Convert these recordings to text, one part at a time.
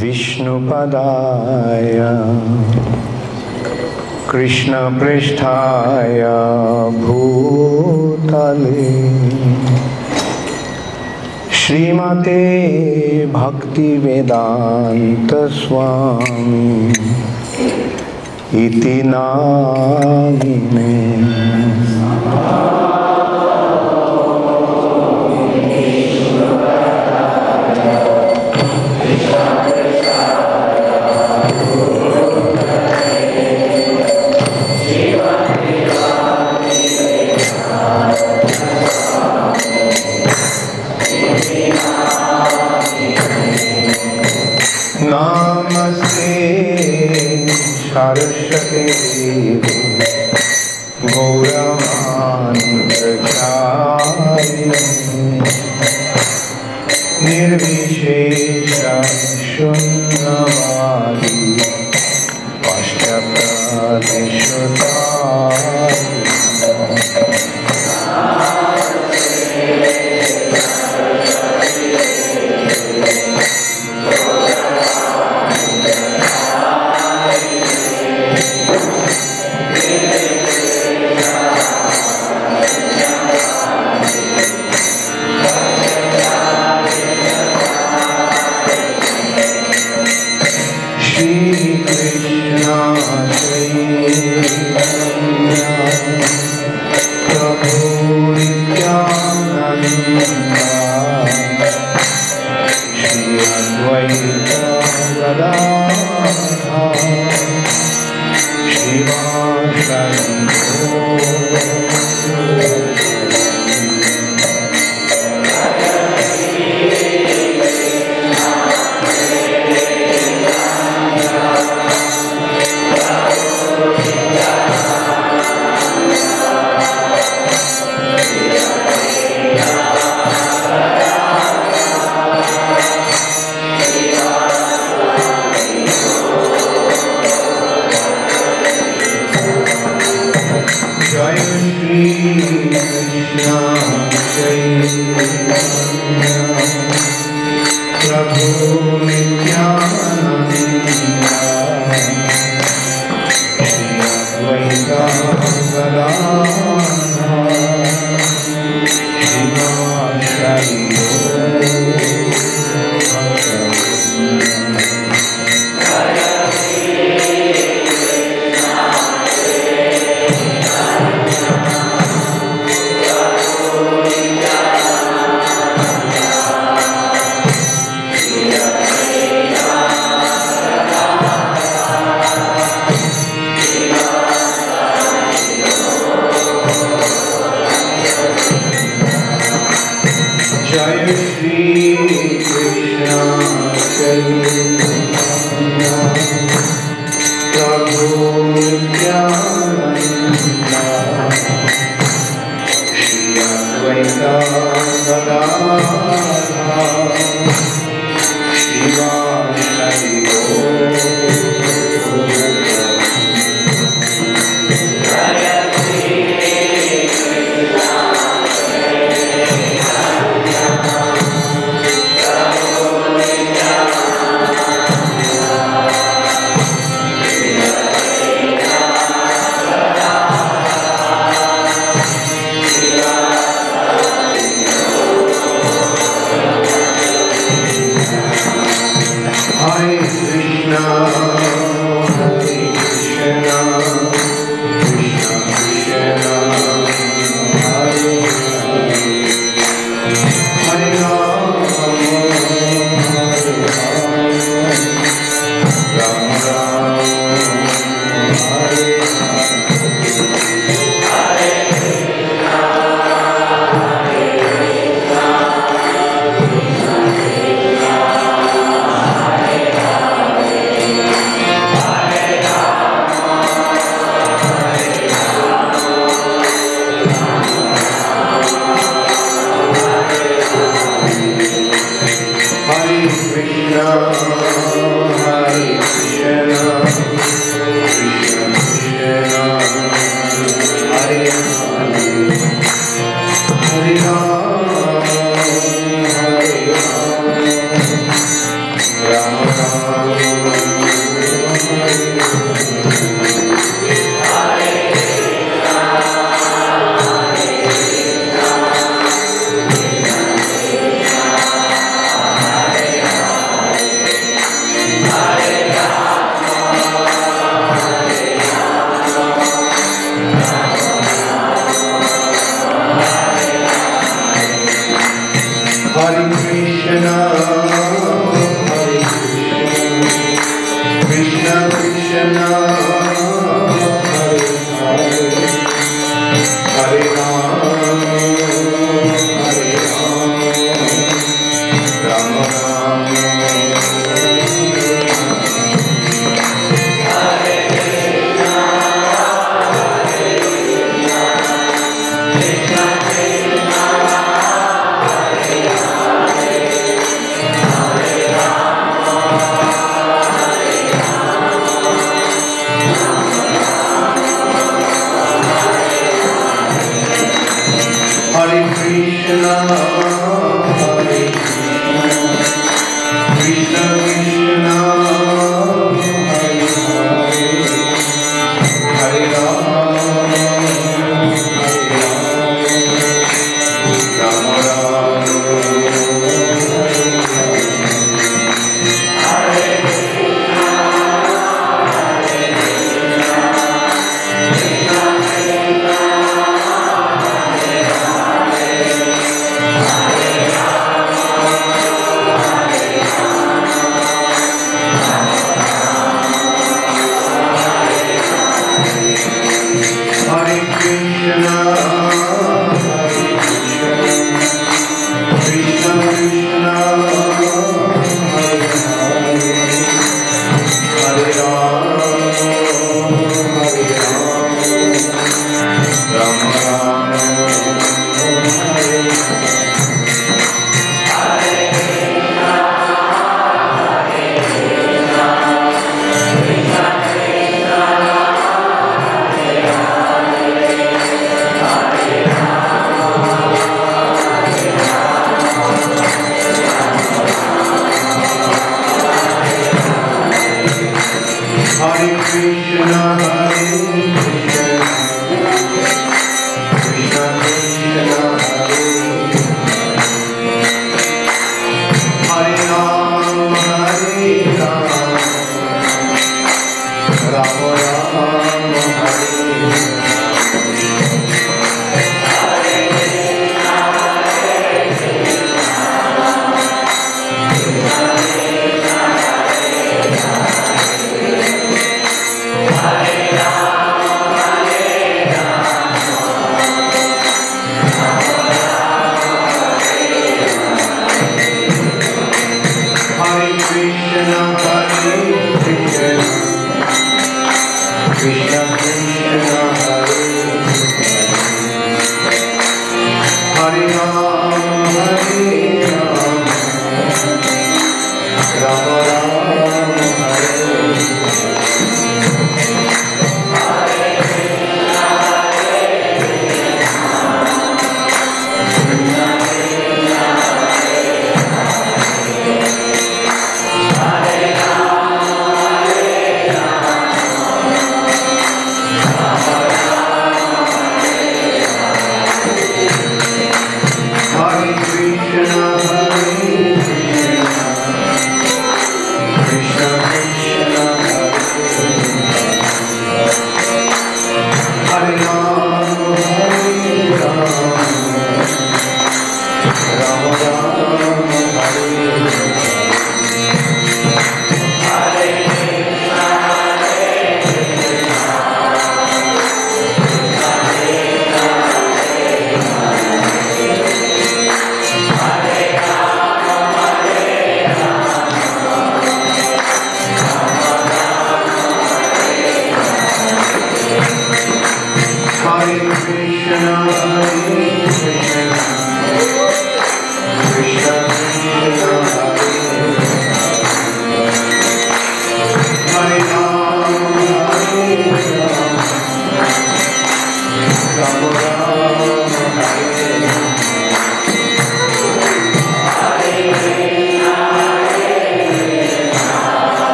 विष्णुपदाय कृष्णपृष्ठाय भूतले श्रीमते भक्तिवेदान्तस्वामी इति नामिने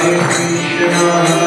Hare Krishna.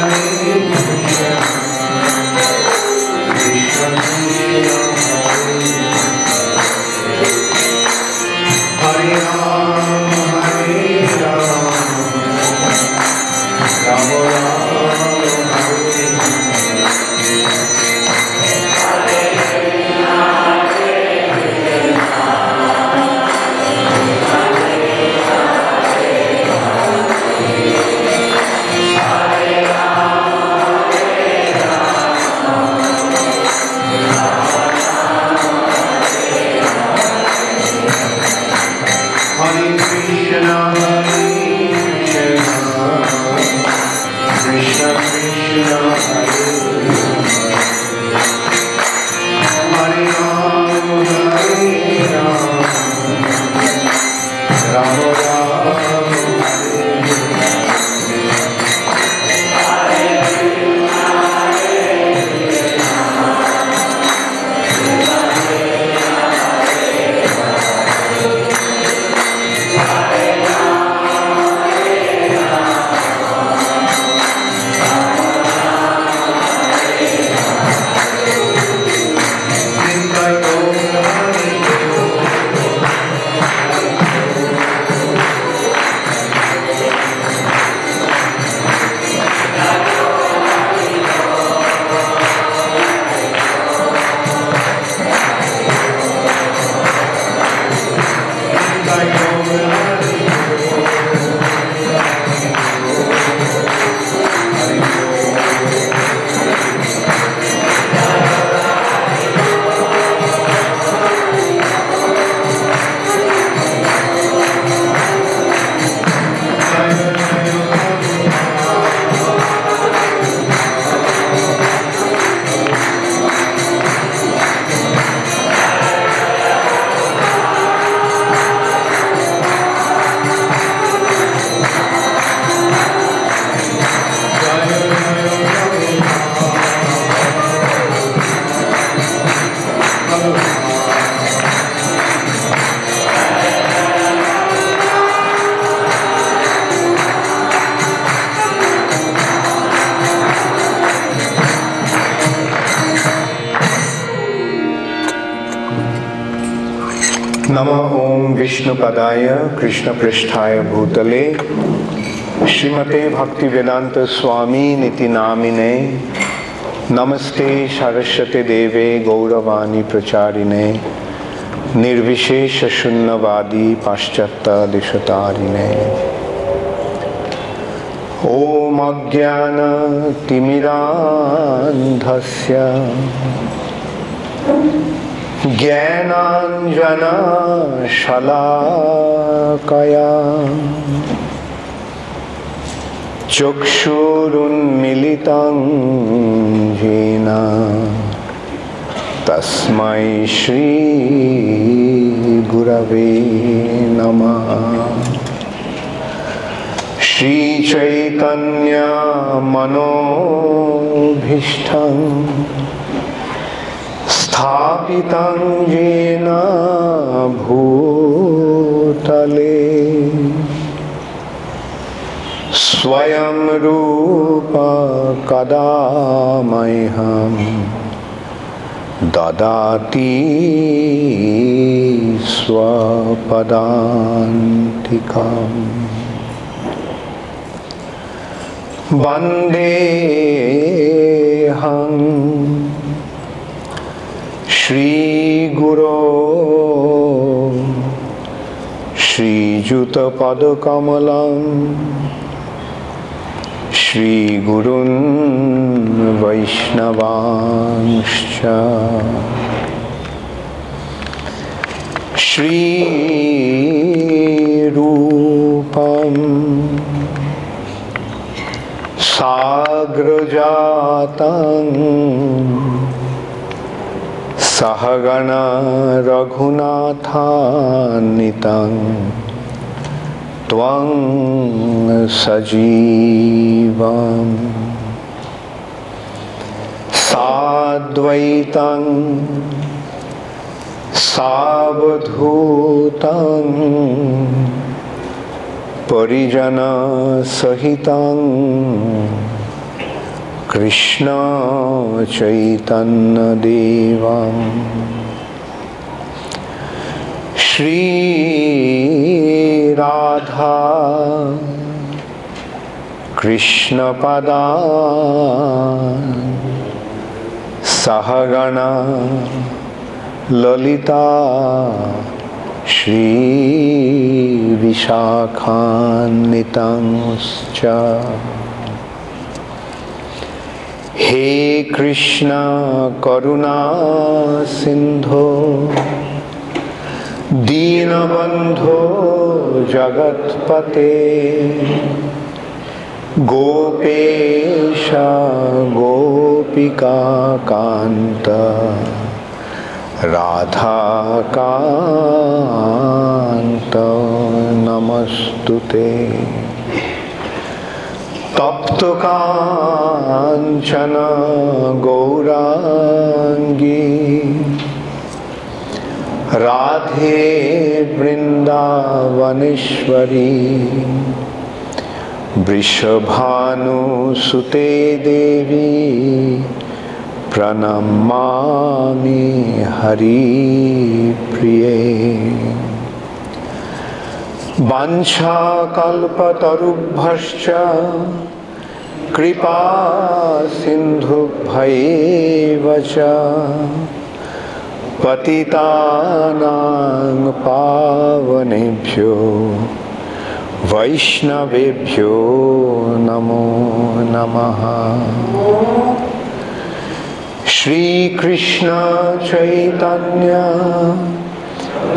कृष्णपृष्ठाय भूतले श्रीमते भक्तिवेदांत स्वामी निति नामिने नमस्ते सरस्वती देवे गौरवाणी प्रचारिणे निर्विशेष शून्यवादी पाश्चात्य दिशतारिणे ॐ अज्ञानतिमिरान्धस्य ज्ञानाञ्जनशलाकया चक्षुरुन्मिलितं येन। तस्मै श्रीगुरवे नमः। श्रीचैतन्यमनोभीष्टं स्थापितं येन भूतले स्वयं रूप कदा मह्यं ददाति स्वपदान्तिकम्। वन्देऽहं श्रीगुरो श्रीयुतपदकमलं श्रीगुरुन् वैष्णवांश्च श्रीरूपम्। साग्रजातं सहगण रघुनाथान्वितं त्वं सजीवम्। सावधूतं परिजनसहितं। कृष्णचैतन्यदेवं श्रीराधा कृष्णपदा सहगणा ललिता। श्रीविशाखान्वितंश्च हे कृष्ण करुणा सिन्धो दीनबन्धो जगत्पते गोपेश गोपिका कान्त राधाकान्त नमस्तु ते तप्तकाञ्चन गौराङ्गी राधे वृन्दावनेश्वरी वृषभानुसुते देवी। प्रणमामि हरिप्रिये। वाञ्छाकल्पतरुभ्यश्च कृपा सिन्धुभ्यैव च पतितानां पावनेभ्यो वैष्णवेभ्यो नमो नमः। श्रीकृष्ण चैतन्य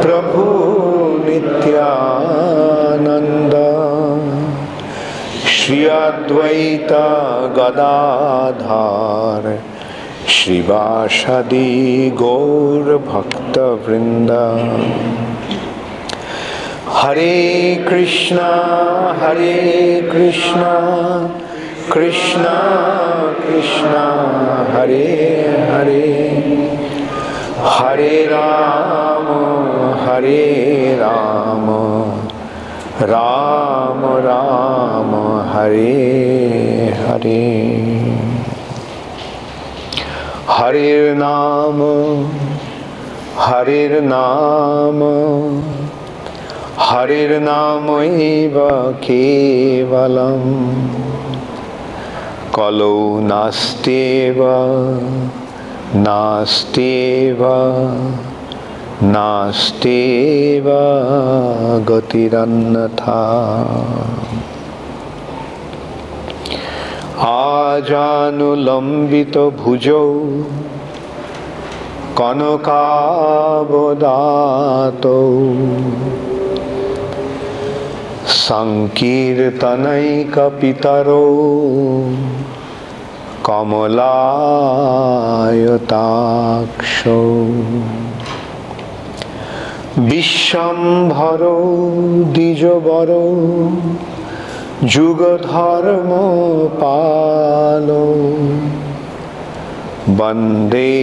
प्रभु नित्यानन्द। श्री अद्वैत गदाधार श्रीवासदि गौरभक्तवृन्द। हरे कृष्णा हरे कृष्णा कृष्णा कृष्णा, हरे हरे। हरे राम हरे राम। राम राम हरे हरे। हरिर नाम हरिर नाम हरिर नामैव केवलम्। कलो नास्त्येव नास्त्येव নাস্তেব গতিরন্যথা আজানুলম্বিত ভুজৌ কনকাবদাত সংকীর্তনৈকপিতরো কমলায়তাক্ষ বিশ্বম্ভর দ্বিজবর যুগধর্ম পাল বন্দে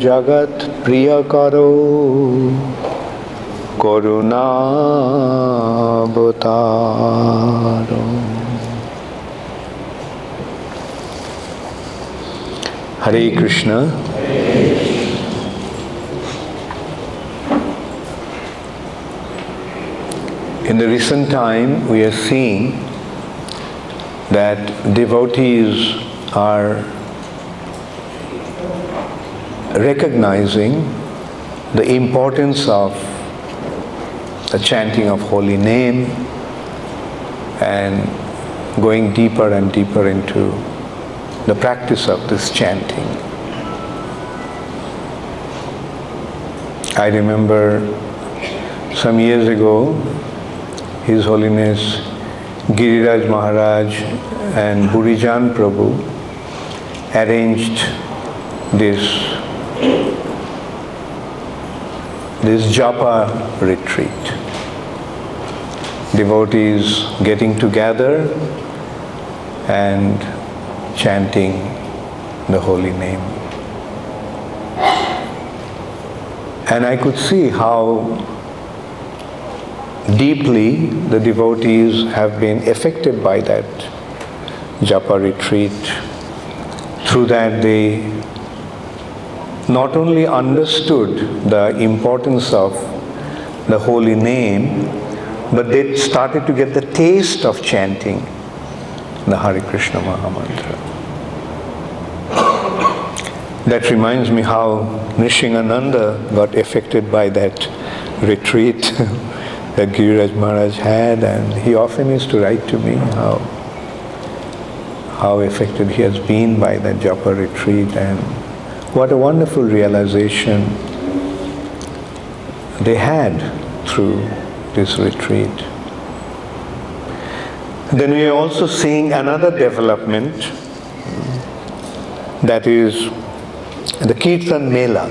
জগৎ প্রিয়কর করুণাবতার হরে Krishna In the recent time, we are seeing that devotees are recognizing the importance of the chanting of holy name and going deeper and deeper into the practice of this chanting. I remember some years ago, His Holiness Giriraj Maharaj and Bhurijana Prabhu arranged this this japa retreat. Devotees getting together and chanting the holy name. And I could see how deeply the devotees have been affected by that japa retreat. Through that, they not only understood the importance of the holy name, but they started to get the taste of chanting the Hare Krishna Mahamantra. That reminds me how Nishingananda got affected by that retreat that Giriraj Maharaj had, and he often used to write to me how how affected he has been by that japa retreat and what a wonderful realization they had through this retreat. Then we are also seeing another development that is the Kirtan Mela.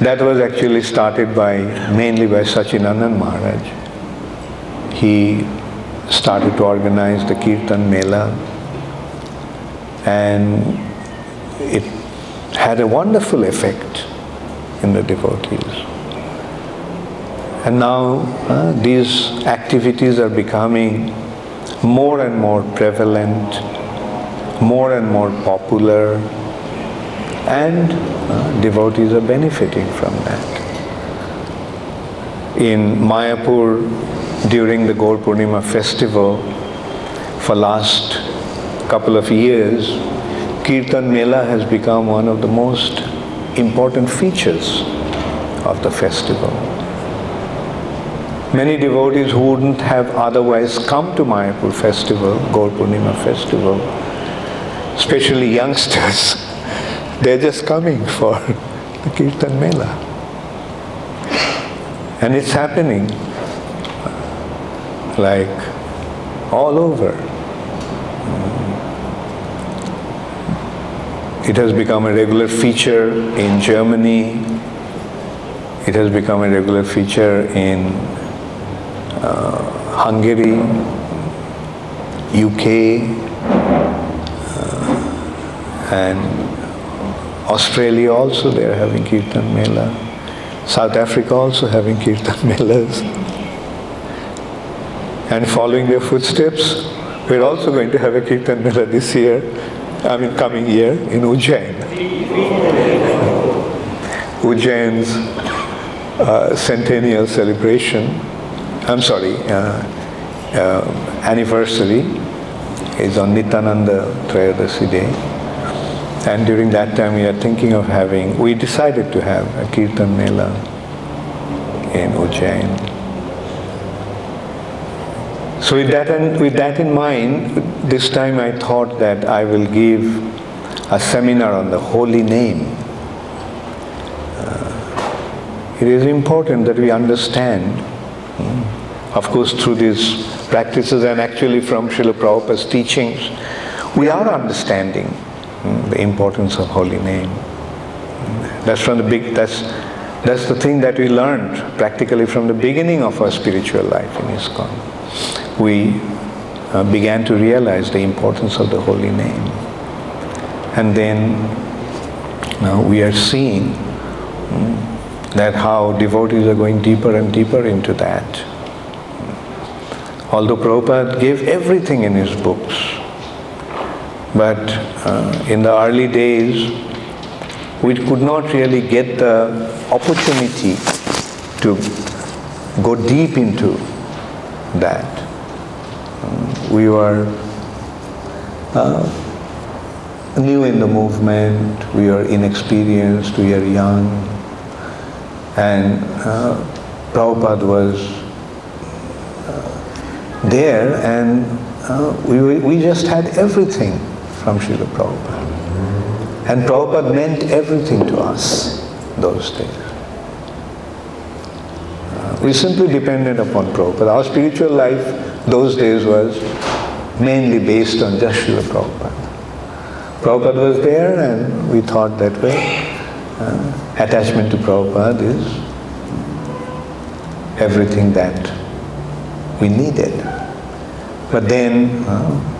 That was actually started by mainly by Sachinandan Maharaj. He started to organize the Kirtan Mela and it had a wonderful effect in the devotees. And now uh, these activities are becoming more and more prevalent, more and more popular, and uh, devotees are benefiting from that. In Mayapur, during the Gaur Purnima festival, for last couple of years, Kirtan Mela has become one of the most important features of the festival. Many devotees who wouldn't have otherwise come to Mayapur festival, Gaur Purnima festival, especially youngsters, they're just coming for the Kirtan Mela. And it's happening like all over. It has become a regular feature in Germany. It has become a regular feature in uh, Hungary, UK, uh, and Australia also they are having Kirtan Mela. South Africa also having Kirtan Melas. And following their footsteps, we're also going to have a Kirtan Mela this year, I mean coming year in Ujjain. Ujjain's uh, centennial celebration, I'm sorry, uh, uh, anniversary is on Nityananda Trayodasi Day. And during that time we are thinking of having, we decided to have a Kirtan Mela in Ujjain. So with that, in, with that in mind, this time I thought that I will give a seminar on the holy name. Uh, it is important that we understand, hmm, of course through these practices and actually from Srila Prabhupada's teachings, we are understanding the importance of holy name. That's from the big, that's, that's the thing that we learned practically from the beginning of our spiritual life in ISKCON we uh, began to realize the importance of the holy name. And then now we are seeing um, that how devotees are going deeper and deeper into that. Although Prabhupada gave everything in his books, but uh, in the early days, we could not really get the opportunity to go deep into that. We were uh, new in the movement, we are inexperienced, we are young, and uh, Prabhupada was uh, there and uh, we, we just had everything from Srila Prabhupada. And Prabhupada meant everything to us those days. Uh, we simply depended upon Prabhupada. Our spiritual life those days was mainly based on just Srila Prabhupada. Prabhupada was there and we thought that way. Uh, attachment to Prabhupada is everything that we needed. But then, uh,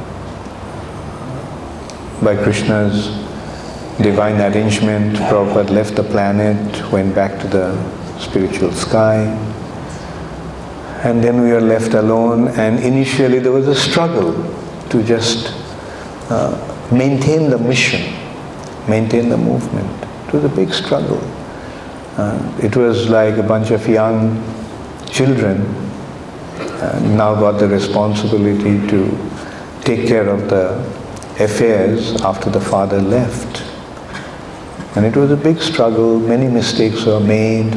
by Krishna's divine arrangement, Prabhupada left the planet, went back to the spiritual sky, and then we are left alone and initially there was a struggle to just uh, maintain the mission, maintain the movement. It was a big struggle. Uh, it was like a bunch of young children uh, now got the responsibility to take care of the affairs after the father left. And it was a big struggle, many mistakes were made,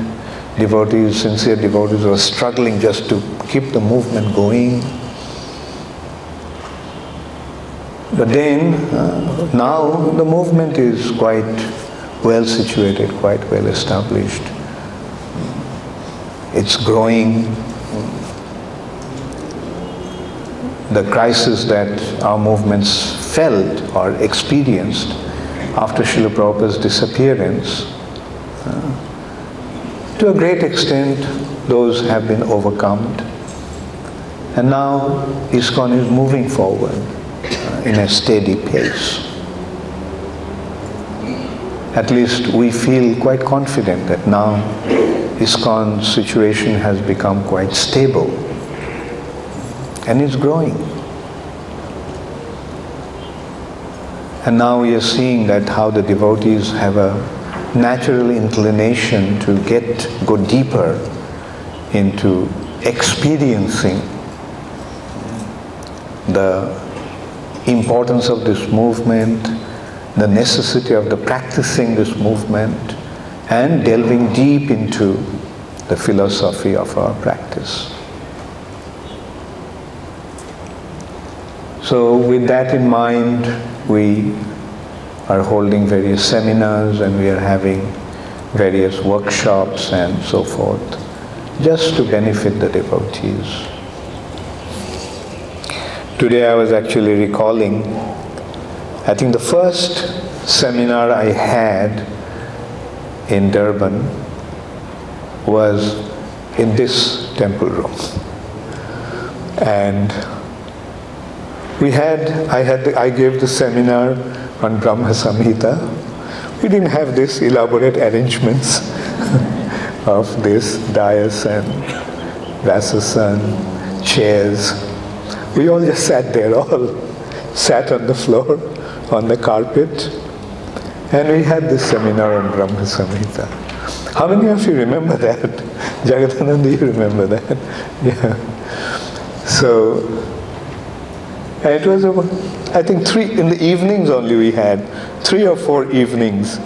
devotees, sincere devotees were struggling just to keep the movement going. But then, uh, now the movement is quite well situated, quite well established. It's growing. The crisis that our movements felt or experienced after Srila Prabhupada's disappearance uh, to a great extent, those have been overcome. And now ISKCON is moving forward uh, in a steady pace. At least we feel quite confident that now ISKCON's situation has become quite stable and it's growing. And now we are seeing that how the devotees have a natural inclination to get go deeper into experiencing the importance of this movement, the necessity of the practicing this movement, and delving deep into the philosophy of our practice. So with that in mind, we are holding various seminars and we are having various workshops and so forth, just to benefit the devotees. Today I was actually recalling, I think the first seminar I had in Durban was in this temple room. And we had, I had, I gave the seminar on Brahma Samhita. We didn't have these elaborate arrangements of this dais and Vyasasan, chairs. We all just sat there, all sat on the floor, on the carpet, and we had this seminar on Brahma Samhita. How many of you remember that? Jagadananda, you remember that? Yeah. So, and it was about, I think three, in the evenings only we had, three or four evenings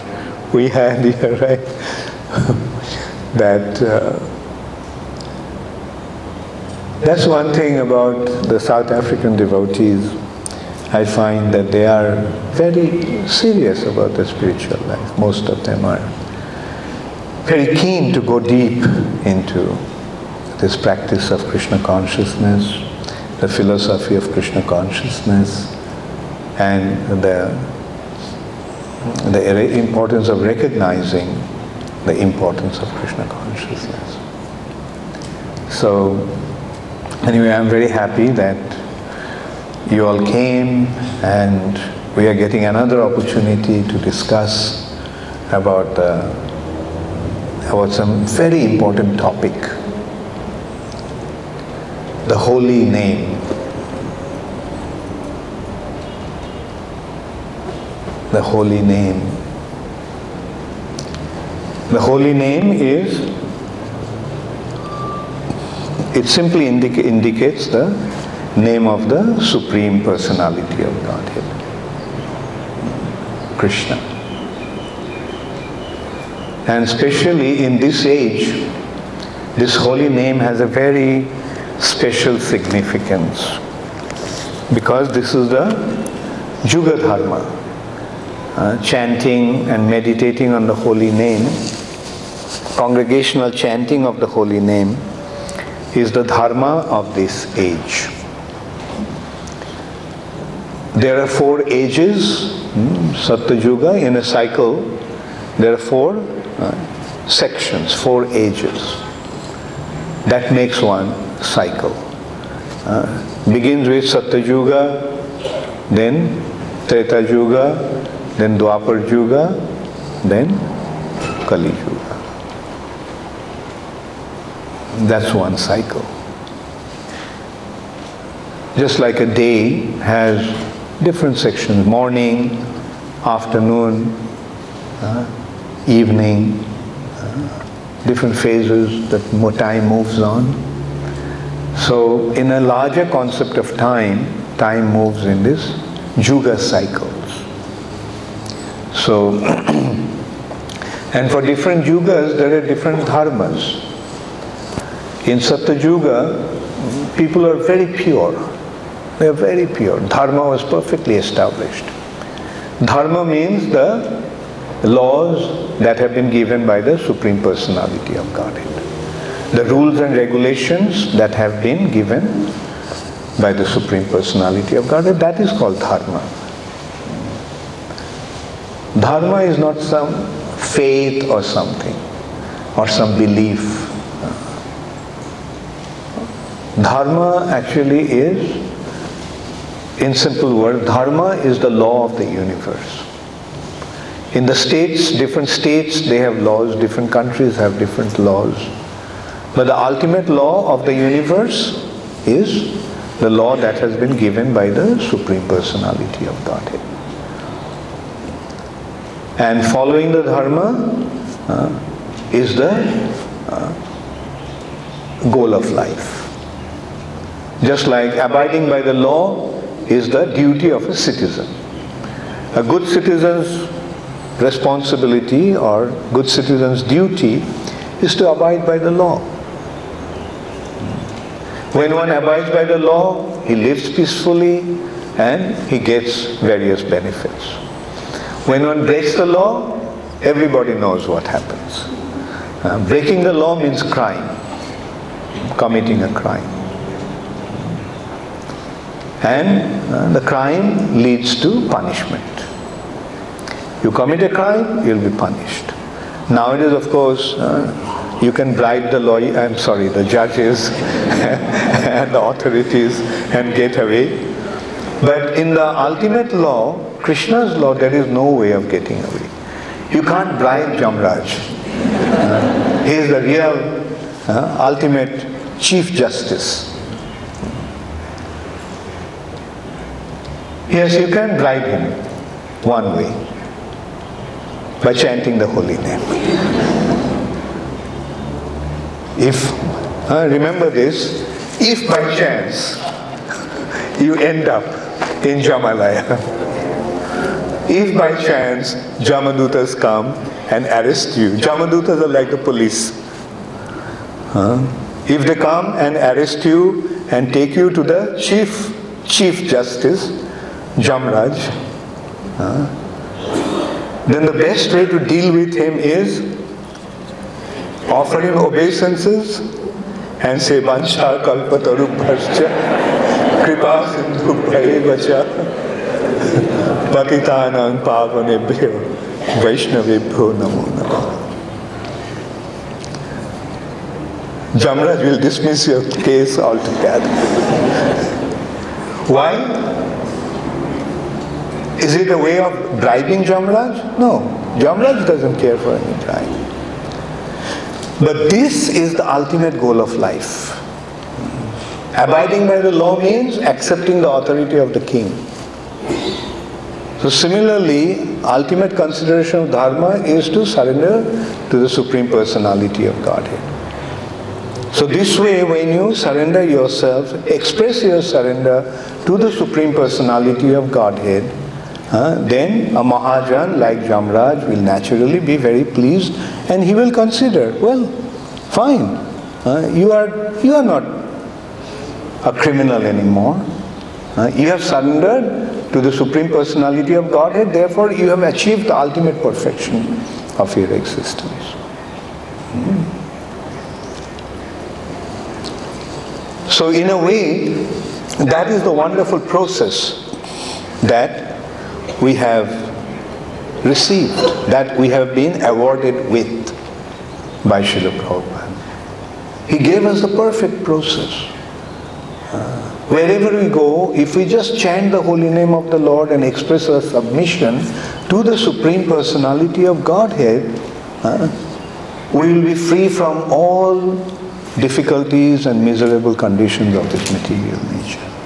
we had here, right? that, uh, that's one thing about the South African devotees. I find that they are very serious about the spiritual life. Most of them are very keen to go deep into this practice of Krishna consciousness, the philosophy of Krishna consciousness, and the, the importance of recognizing the importance of Krishna consciousness. So, anyway, I'm very happy that you all came and we are getting another opportunity to discuss about the about some very important topic the holy name. The holy name. The holy name is, it simply indica- indicates the name of the Supreme Personality of Godhead, Krishna. And especially in this age, this holy name has a very special significance because this is the Juga Dharma. Uh, chanting and meditating on the holy name, congregational chanting of the holy name, is the dharma of this age. There are four ages, hmm, Satyuga, in a cycle, there are four uh, sections, four ages. That makes one cycle. Uh, begins with Satyuga, then Treta Yuga, then Dwapar Yuga, then Kali Yuga. That's one cycle. Just like a day has different sections morning, afternoon, uh, evening, uh, different phases that time moves on. So, in a larger concept of time, time moves in this Juga cycles. So, and for different Yugas, there are different dharmas. In Satyuga, people are very pure. They are very pure. Dharma was perfectly established. Dharma means the laws that have been given by the Supreme Personality of Godhead. The rules and regulations that have been given by the Supreme Personality of Godhead, that is called Dharma. Dharma is not some faith or something, or some belief. Dharma actually is, in simple words, Dharma is the law of the universe. In the states, different states, they have laws, different countries have different laws. But the ultimate law of the universe is the law that has been given by the Supreme Personality of Godhead. And following the Dharma uh, is the uh, goal of life. Just like abiding by the law is the duty of a citizen. A good citizen's responsibility or good citizen's duty is to abide by the law. When one abides by the law, he lives peacefully and he gets various benefits. When one breaks the law, everybody knows what happens. Uh, breaking the law means crime, committing a crime. And uh, the crime leads to punishment. You commit a crime, you'll be punished. Nowadays, of course, uh, you can bribe the lawyer, I'm sorry, the judges and the authorities and get away. But in the ultimate law, Krishna's law, there is no way of getting away. You can't bribe Jamraj. He is the real uh, ultimate chief justice. Yes, you can bribe him one way by chanting the holy name. If, uh, remember this, if by chance you end up in Jamalaya, if by chance Jamadutas come and arrest you, Jamadutas are like the police. Huh? If they come and arrest you and take you to the chief, chief justice, Jamraj, huh? then the best way to deal with him is offer him obeisances and say Vancha kalpatarubhascha kripa sindhu bhayevacha pakitanang pavanebhyo vaishnavebhyo namo namaha. Jamraj will dismiss your case altogether. Why? Is it a way of bribing Jamraj? No. Jamraj doesn't care for any bribe. But this is the ultimate goal of life. Abiding by the law means accepting the authority of the king. So similarly, ultimate consideration of dharma is to surrender to the Supreme Personality of Godhead. So this way, when you surrender yourself, express your surrender to the Supreme Personality of Godhead, uh, then a Mahajan like Jamraj will naturally be very pleased and he will consider, well, fine, uh, you, are, you are not a criminal anymore. Uh, you have surrendered to the Supreme Personality of Godhead, therefore you have achieved the ultimate perfection of your existence. Hmm. So, in a way, that is the wonderful process that we have received, that we have been awarded with by Srila Prabhupada. He gave us the perfect process. Uh, wherever we go, if we just chant the holy name of the Lord and express our submission to the Supreme Personality of Godhead, uh, we will be free from all difficulties and miserable conditions of this material nature.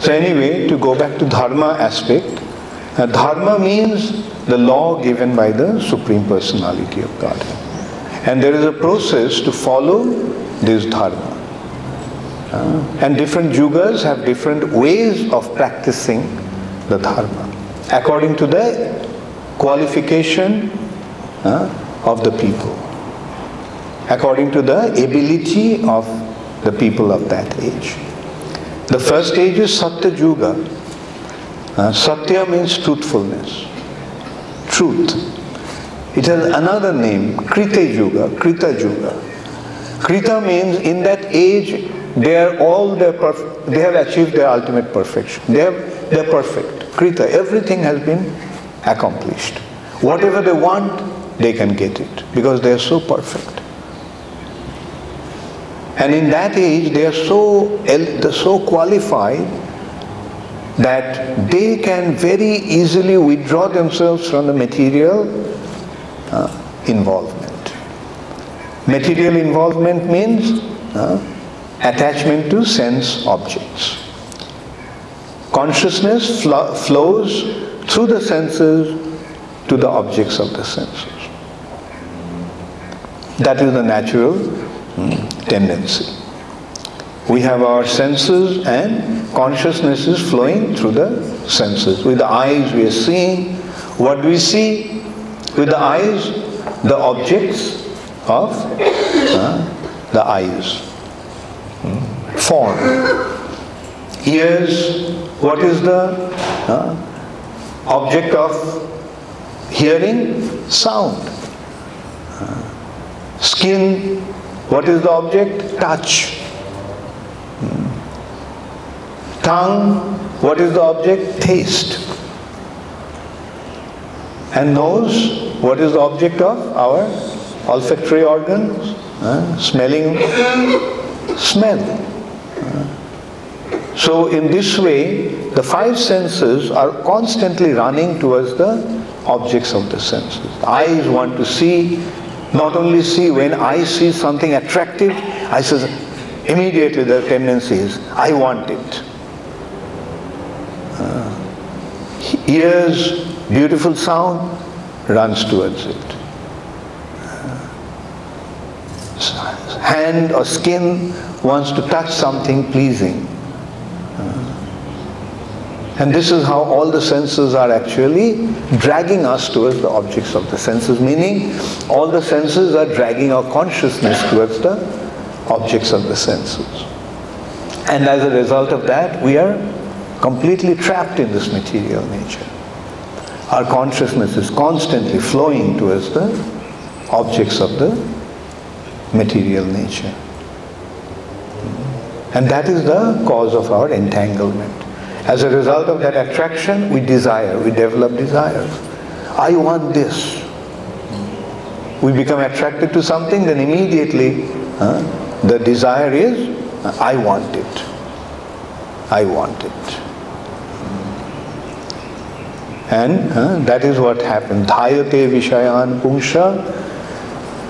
So anyway, to go back to dharma aspect, uh, dharma means the law given by the Supreme Personality of God. And there is a process to follow this dharma. Uh, and different yugas have different ways of practicing the dharma according to the qualification uh, of the people, according to the ability of the people of that age. The first age is Satya Yuga. Uh, Satya means truthfulness, truth. It has another name, Krita Yuga, Krita Yuga. Krita means in that age they are all their perf- they have achieved their ultimate perfection. They have they're perfect. Krita, everything has been accomplished. Whatever they want, they can get it because they are so perfect. And in that age, they are so, they're so qualified that they can very easily withdraw themselves from the material uh, involvement. Material involvement means uh, attachment to sense objects. Consciousness fl- flows through the senses to the objects of the senses. That is the natural mm, tendency. We have our senses and consciousness is flowing through the senses. With the eyes we are seeing. What do we see? With the eyes, the objects of uh, the eyes. Mm. Form. Ears, what is the uh, object of hearing? Sound. Skin, what is the object? Touch. Tongue, what is the object? Taste. And nose, what is the object of our olfactory organs? Uh, smelling, smell. Uh, so in this way, the five senses are constantly running towards the objects of the senses. Eyes want to see, not only see, when I see something attractive, I says immediately the tendency is, I want it. Uh, ears, beautiful sound, runs towards it. Uh, hand or skin wants to touch something pleasing and this is how all the senses are actually dragging us towards the objects of the senses, meaning all the senses are dragging our consciousness towards the objects of the senses. And as a result of that, we are completely trapped in this material nature. Our consciousness is constantly flowing towards the objects of the material nature. And that is the cause of our entanglement. As a result of that attraction, we desire, we develop desires. I want this. We become attracted to something, then immediately the desire is, I want it. I want it. And that is what happened. Dhayate vishayan pungsha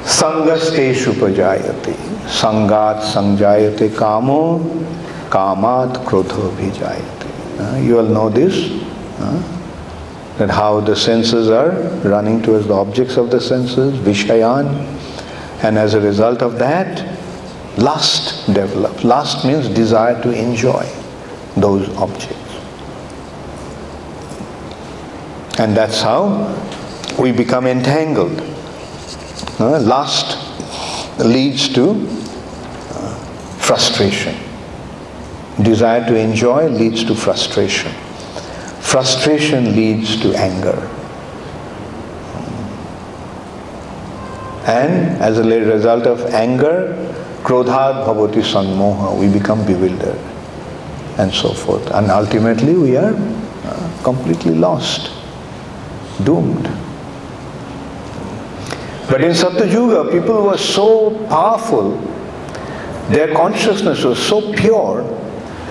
sangasteshu pajayate. Sangat sangjayate kamo kamat krodho bhijayate. Uh, you all know this. Uh, that how the senses are running towards the objects of the senses, vishayan, and as a result of that, lust develops. Lust means desire to enjoy those objects. And that's how we become entangled. Uh, lust leads to uh, frustration. Desire to enjoy leads to frustration. Frustration leads to anger. And as a result of anger, krodhat bhavati sanmoha, we become bewildered and so forth. And ultimately we are uh, completely lost doomed. But in Satyuga, people were so powerful, their consciousness was so pure,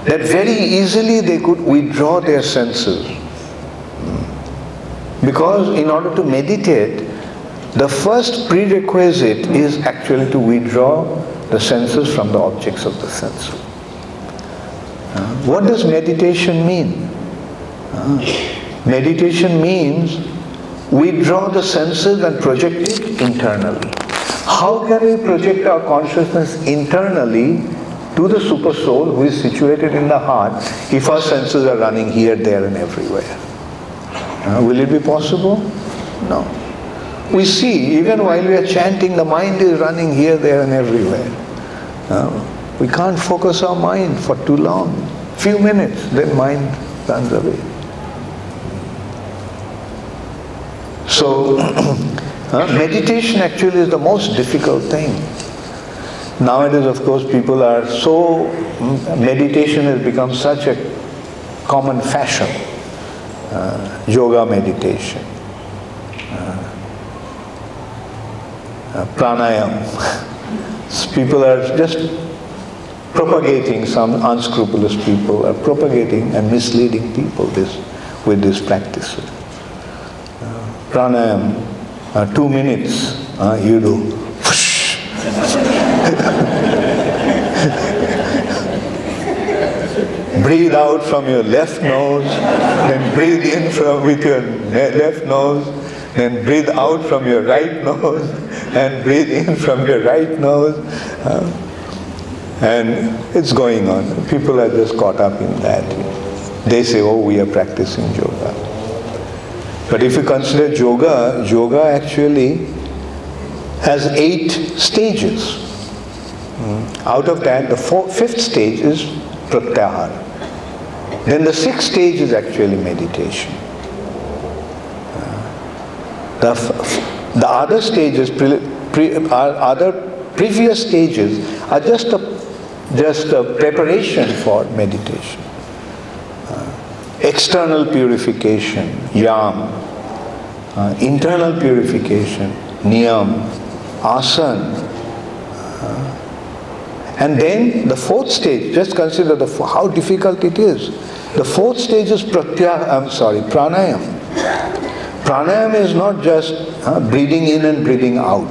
that very easily they could withdraw their senses. Because in order to meditate, the first prerequisite is actually to withdraw the senses from the objects of the sense. Uh, what does meditation mean? Uh, meditation means we draw the senses and project it internally. How can we project our consciousness internally to the super soul who is situated in the heart if our senses are running here, there, and everywhere? Uh, will it be possible? No. We see, even while we are chanting, the mind is running here, there, and everywhere. Uh, we can't focus our mind for too long. Few minutes, then mind runs away. So, uh, meditation actually is the most difficult thing. Nowadays, of course, people are so, meditation has become such a common fashion. Uh, yoga meditation, uh, uh pranayam. people are just propagating, some unscrupulous people are propagating and misleading people this, with these practices pranayam, uh, two minutes, uh, you do. breathe out from your left nose, then breathe in from with your left nose, then breathe out from your right nose, and breathe in from your right nose. Uh, and it's going on. People are just caught up in that. They say, oh, we are practicing yoga. But if you consider yoga, yoga actually has eight stages. Hmm. Out of that, the four, fifth stage is pratyahara. Then the sixth stage is actually meditation. Uh, the, the other stages, pre, pre, other previous stages are just a, just a preparation for meditation external purification, yam, uh, internal purification, niyam, asan. And then the fourth stage, just consider the, how difficult it is. The fourth stage is pratyah, I'm sorry, pranayam. Pranayam is not just uh, breathing in and breathing out.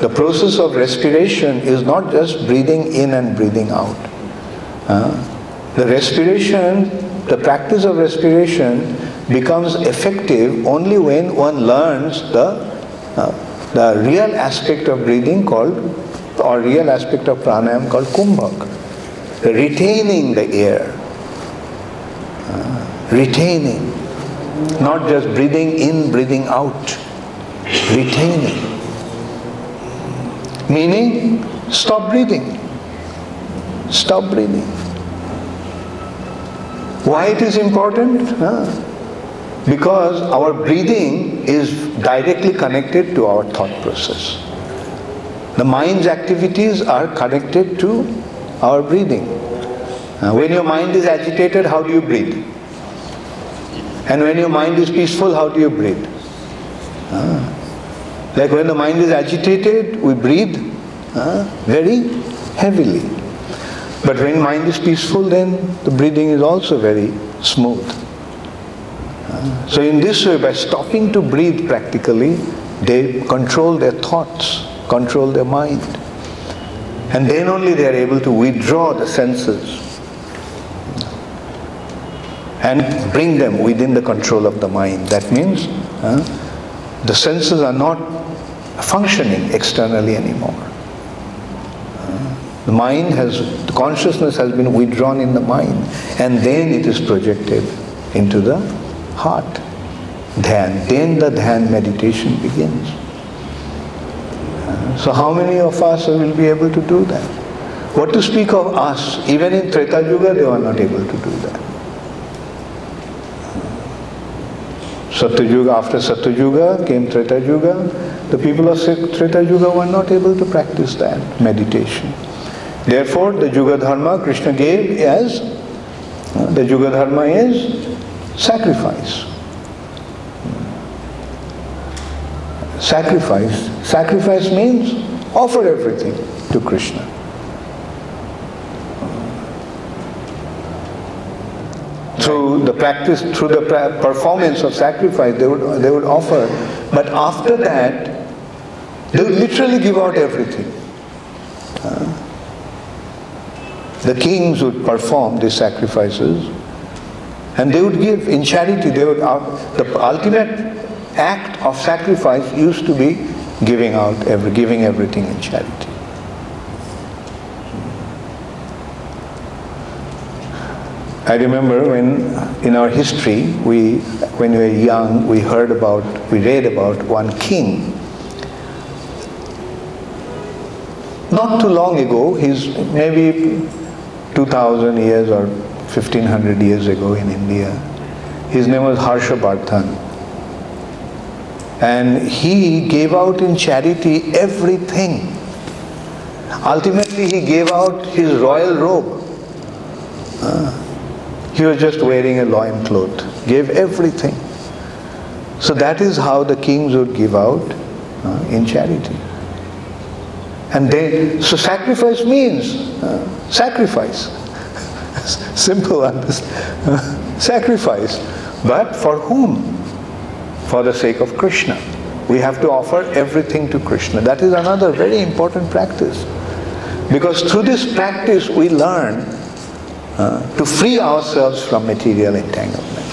The process of respiration is not just breathing in and breathing out. Uh, the respiration the practice of respiration becomes effective only when one learns the, uh, the real aspect of breathing called or real aspect of pranayama called kumbhak, retaining the air, uh, retaining, not just breathing in, breathing out, retaining. Meaning, stop breathing. Stop breathing. Why it is important? Because our breathing is directly connected to our thought process. The mind's activities are connected to our breathing. Uh, when your mind is agitated, how do you breathe? And when your mind is peaceful, how do you breathe? Uh, like when the mind is agitated, we breathe uh, very heavily. But when mind is peaceful, then the breathing is also very smooth. Uh, so in this way, by stopping to breathe practically, they control their thoughts, control their mind. And then only they are able to withdraw the senses and bring them within the control of the mind. That means uh, the senses are not functioning externally anymore. The mind has, the consciousness has been withdrawn in the mind and then it is projected into the heart. Dhyan. Then the dhyan meditation begins. Uh, so how many of us will be able to do that? What to speak of us? Even in Treta Yuga they were not able to do that. Satyuga, after Satyuga came Treta Yuga. The people of Treta Yuga were not able to practice that meditation. Therefore, the Yuga Dharma Krishna gave as the Yuga Dharma is sacrifice. Sacrifice. Sacrifice means offer everything to Krishna. through the practice, through the performance of sacrifice, they would, they would offer. But after that, they would literally give out everything. The kings would perform these sacrifices and they would give in charity. They would, uh, the ultimate act of sacrifice used to be giving out, every, giving everything in charity. I remember when in our history, we, when we were young, we heard about, we read about one king. Not too long ago, he's maybe 2000 years or 1500 years ago in India. His name was Harshabardhan. And he gave out in charity everything. Ultimately, he gave out his royal robe. Uh, he was just wearing a loin cloth, gave everything. So that is how the kings would give out uh, in charity. And they, so sacrifice means uh, sacrifice. Simple, sacrifice. But for whom? For the sake of Krishna. We have to offer everything to Krishna. That is another very important practice. Because through this practice we learn uh, to free ourselves from material entanglement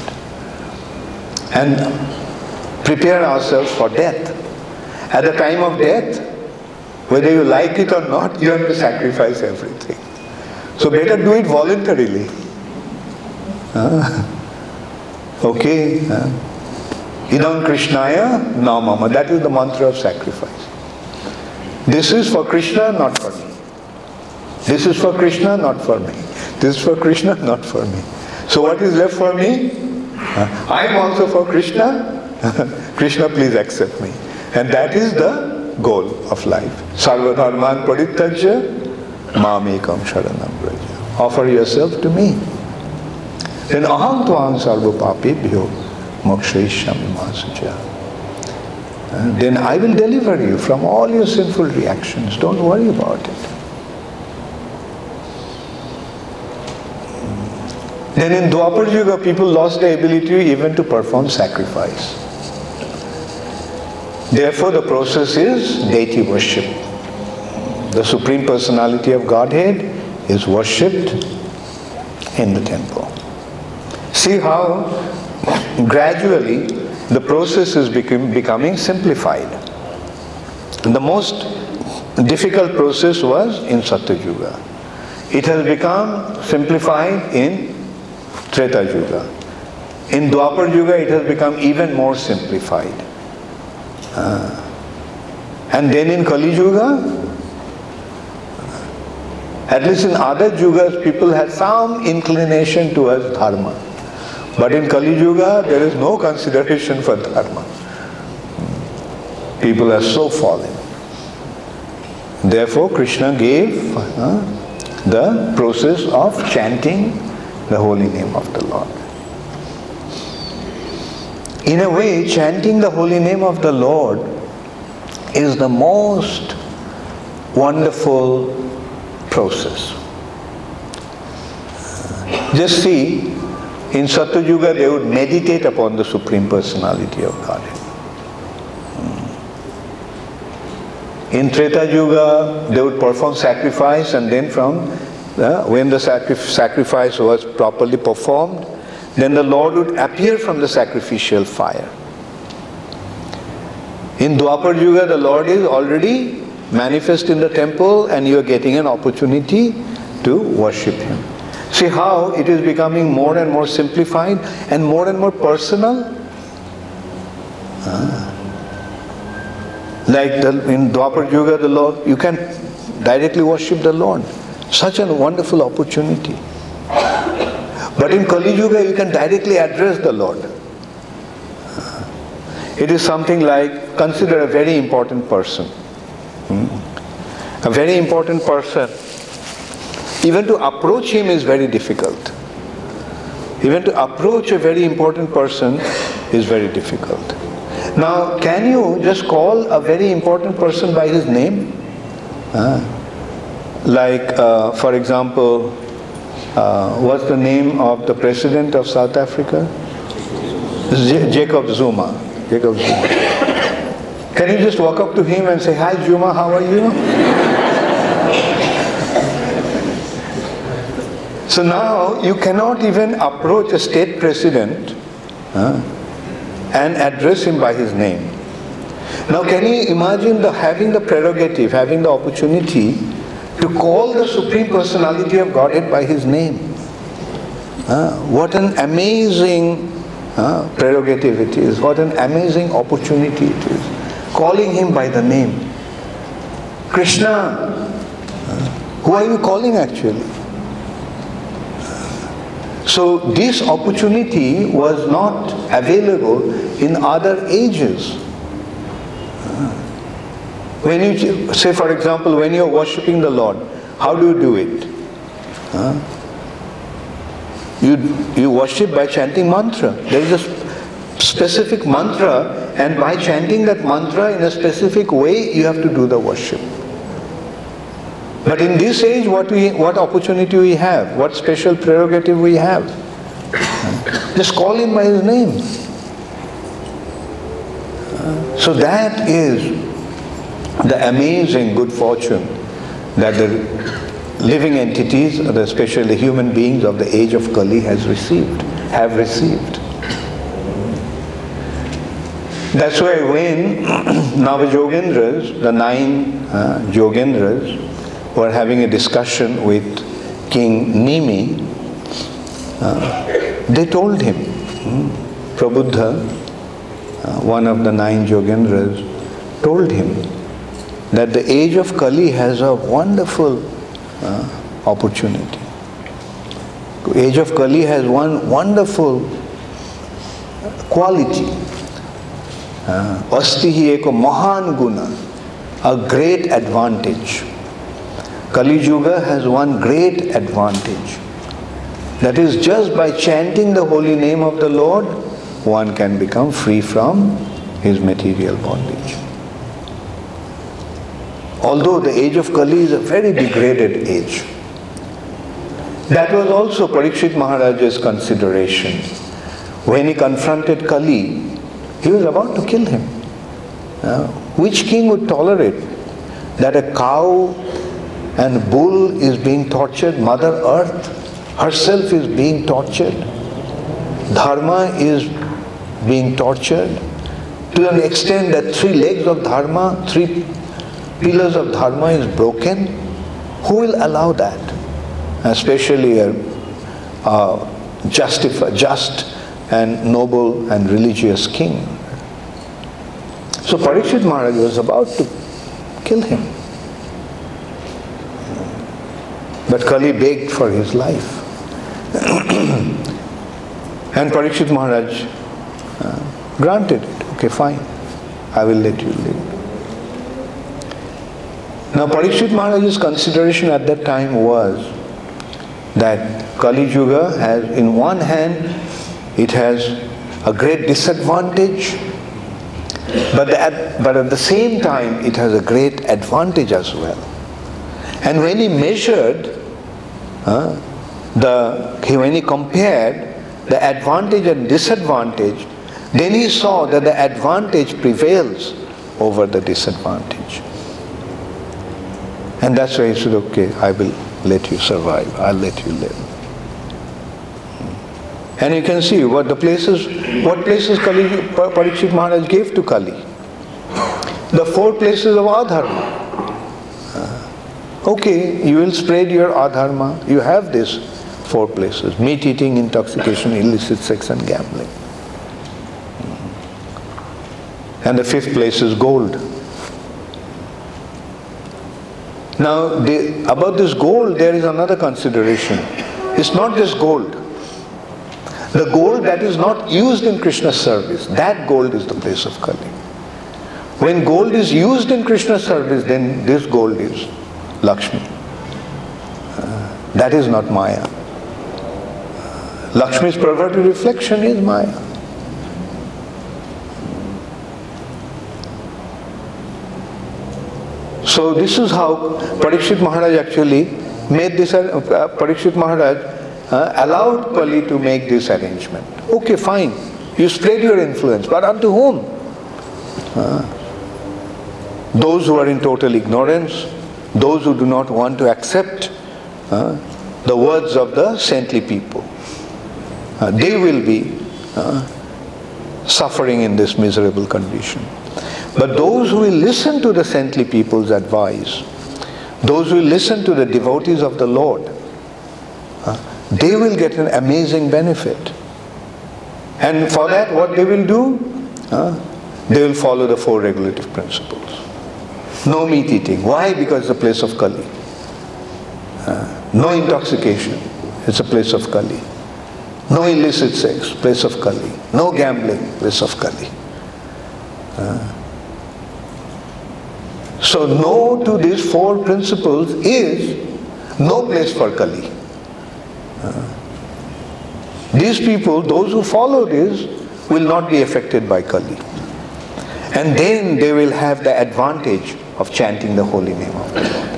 and prepare ourselves for death. At the time of death, whether you like it or not, you have to sacrifice everything. So better do it voluntarily. Uh, okay. Uh, Idam Krishnaya Namama. That is the mantra of sacrifice. This is for Krishna, not for me. This is for Krishna, not for me. This is for Krishna, not for me. So what is left for me? I am also for Krishna. Krishna, please accept me. And that is the goal of life. Sarvadharman parityajya sharanam braja. Offer yourself to me. Then aham tvam sarva papebhyo Uh, then I will deliver you from all your sinful reactions. Don't worry about it. Then in Dwapar Yuga, people lost the ability even to perform sacrifice. Therefore, the process is deity worship. The Supreme Personality of Godhead is worshipped in the temple. See how gradually the process is become, becoming simplified. the most difficult process was in Satyuga. It has become simplified in Treta Yuga. In Dwapar Yuga, it has become even more simplified. Uh, and then in Kali Yuga, at least in other yugas, people had some inclination towards dharma. But in Kali Yuga, there is no consideration for dharma. People are so fallen. Therefore, Krishna gave uh, the process of chanting the holy name of the Lord. In a way, chanting the holy name of the Lord is the most wonderful process. Just see, in Satyuga they would meditate upon the Supreme Personality of Godhead. In Treta Yuga, they would perform sacrifice and then from uh, when the sacri- sacrifice was properly performed, then the Lord would appear from the sacrificial fire. In Dwapar Yuga, the Lord is already manifest in the temple and you are getting an opportunity to worship Him. See how it is becoming more and more simplified and more and more personal? Ah. Like the, in Dwapar Yuga, the Lord, you can directly worship the Lord. Such a wonderful opportunity. But in Kali Yuga, you can directly address the Lord. It is something like consider a very important person. Hmm? A very important person. Even to approach him is very difficult. Even to approach a very important person is very difficult. Now, can you just call a very important person by his name? Uh, like, uh, for example, uh, what's the name of the president of South Africa? J- Jacob Zuma. Jacob Zuma. Can you just walk up to him and say, Hi Zuma, how are you? So now you cannot even approach a state president uh, and address him by his name. Now can you imagine the having the prerogative, having the opportunity to call the Supreme Personality of Godhead by his name? Uh, what an amazing uh, prerogative it is, what an amazing opportunity it is. Calling him by the name. Krishna, who are you calling actually? So this opportunity was not available in other ages. When you say, for example, when you are worshipping the Lord, how do you do it? Huh? You, you worship by chanting mantra. There is a specific mantra, and by chanting that mantra in a specific way, you have to do the worship. But in this age, what, we, what opportunity we have, what special prerogative we have? Just call him by his name. So that is the amazing good fortune that the living entities, especially human beings of the age of Kali has received, have received. That's why when Navajogendras, the nine uh, Yogendras, were having a discussion with King Nimi, uh, they told him, hmm, Prabuddha, uh, one of the nine Yogendras, told him that the age of Kali has a wonderful uh, opportunity. Age of Kali has one wonderful quality. Asti hi eko mahan guna, a great advantage. Kali Yuga has one great advantage. That is, just by chanting the holy name of the Lord, one can become free from his material bondage. Although the age of Kali is a very degraded age. That was also Parikshit Maharaj's consideration. When he confronted Kali, he was about to kill him. Uh, which king would tolerate that a cow and bull is being tortured, Mother Earth herself is being tortured, Dharma is being tortured to an extent that three legs of Dharma, three pillars of dharma is broken, who will allow that? Especially a, a justify, just and noble and religious king. So Parikshit Maharaj was about to kill him. But Kali begged for his life. and Parikshit Maharaj uh, granted it. Okay, fine. I will let you live. Now Parikshit Maharaj's consideration at that time was that Kali Yuga has, in one hand, it has a great disadvantage, but at, but at the same time, it has a great advantage as well. And when he measured, uh, the, when he compared the advantage and disadvantage, then he saw that the advantage prevails over the disadvantage. And that's why he said, okay, I will let you survive. I'll let you live. And you can see what the places, what places Kali, Parikshit Maharaj gave to Kali. The four places of adharma. Okay, you will spread your adharma. You have these four places. Meat eating, intoxication, illicit sex and gambling. And the fifth place is gold. Now, about this gold, there is another consideration. It's not just gold. The gold that is not used in Krishna's service, that gold is the place of Kali. When gold is used in Krishna's service, then this gold is Lakshmi. That is not Maya. Lakshmi's perverted reflection is Maya. So this is how Parikshit Maharaj actually made this, uh, Parikshit Maharaj uh, allowed Kali to make this arrangement. Okay, fine. You spread your influence, but unto whom? Uh, those who are in total ignorance, those who do not want to accept uh, the words of the saintly people. Uh, they will be uh, suffering in this miserable condition. But those who will listen to the saintly people's advice, those who will listen to the devotees of the Lord, uh, they will get an amazing benefit. And for that, what they will do? Uh, they will follow the four regulative principles. No meat eating. Why? Because it's a place of Kali. Uh, no intoxication. It's a place of Kali. No illicit sex. Place of Kali. No gambling. Place of Kali. Uh, so no to these four principles is no place for Kali. Uh, these people, those who follow this, will not be affected by Kali. And then they will have the advantage of chanting the holy name of the Lord.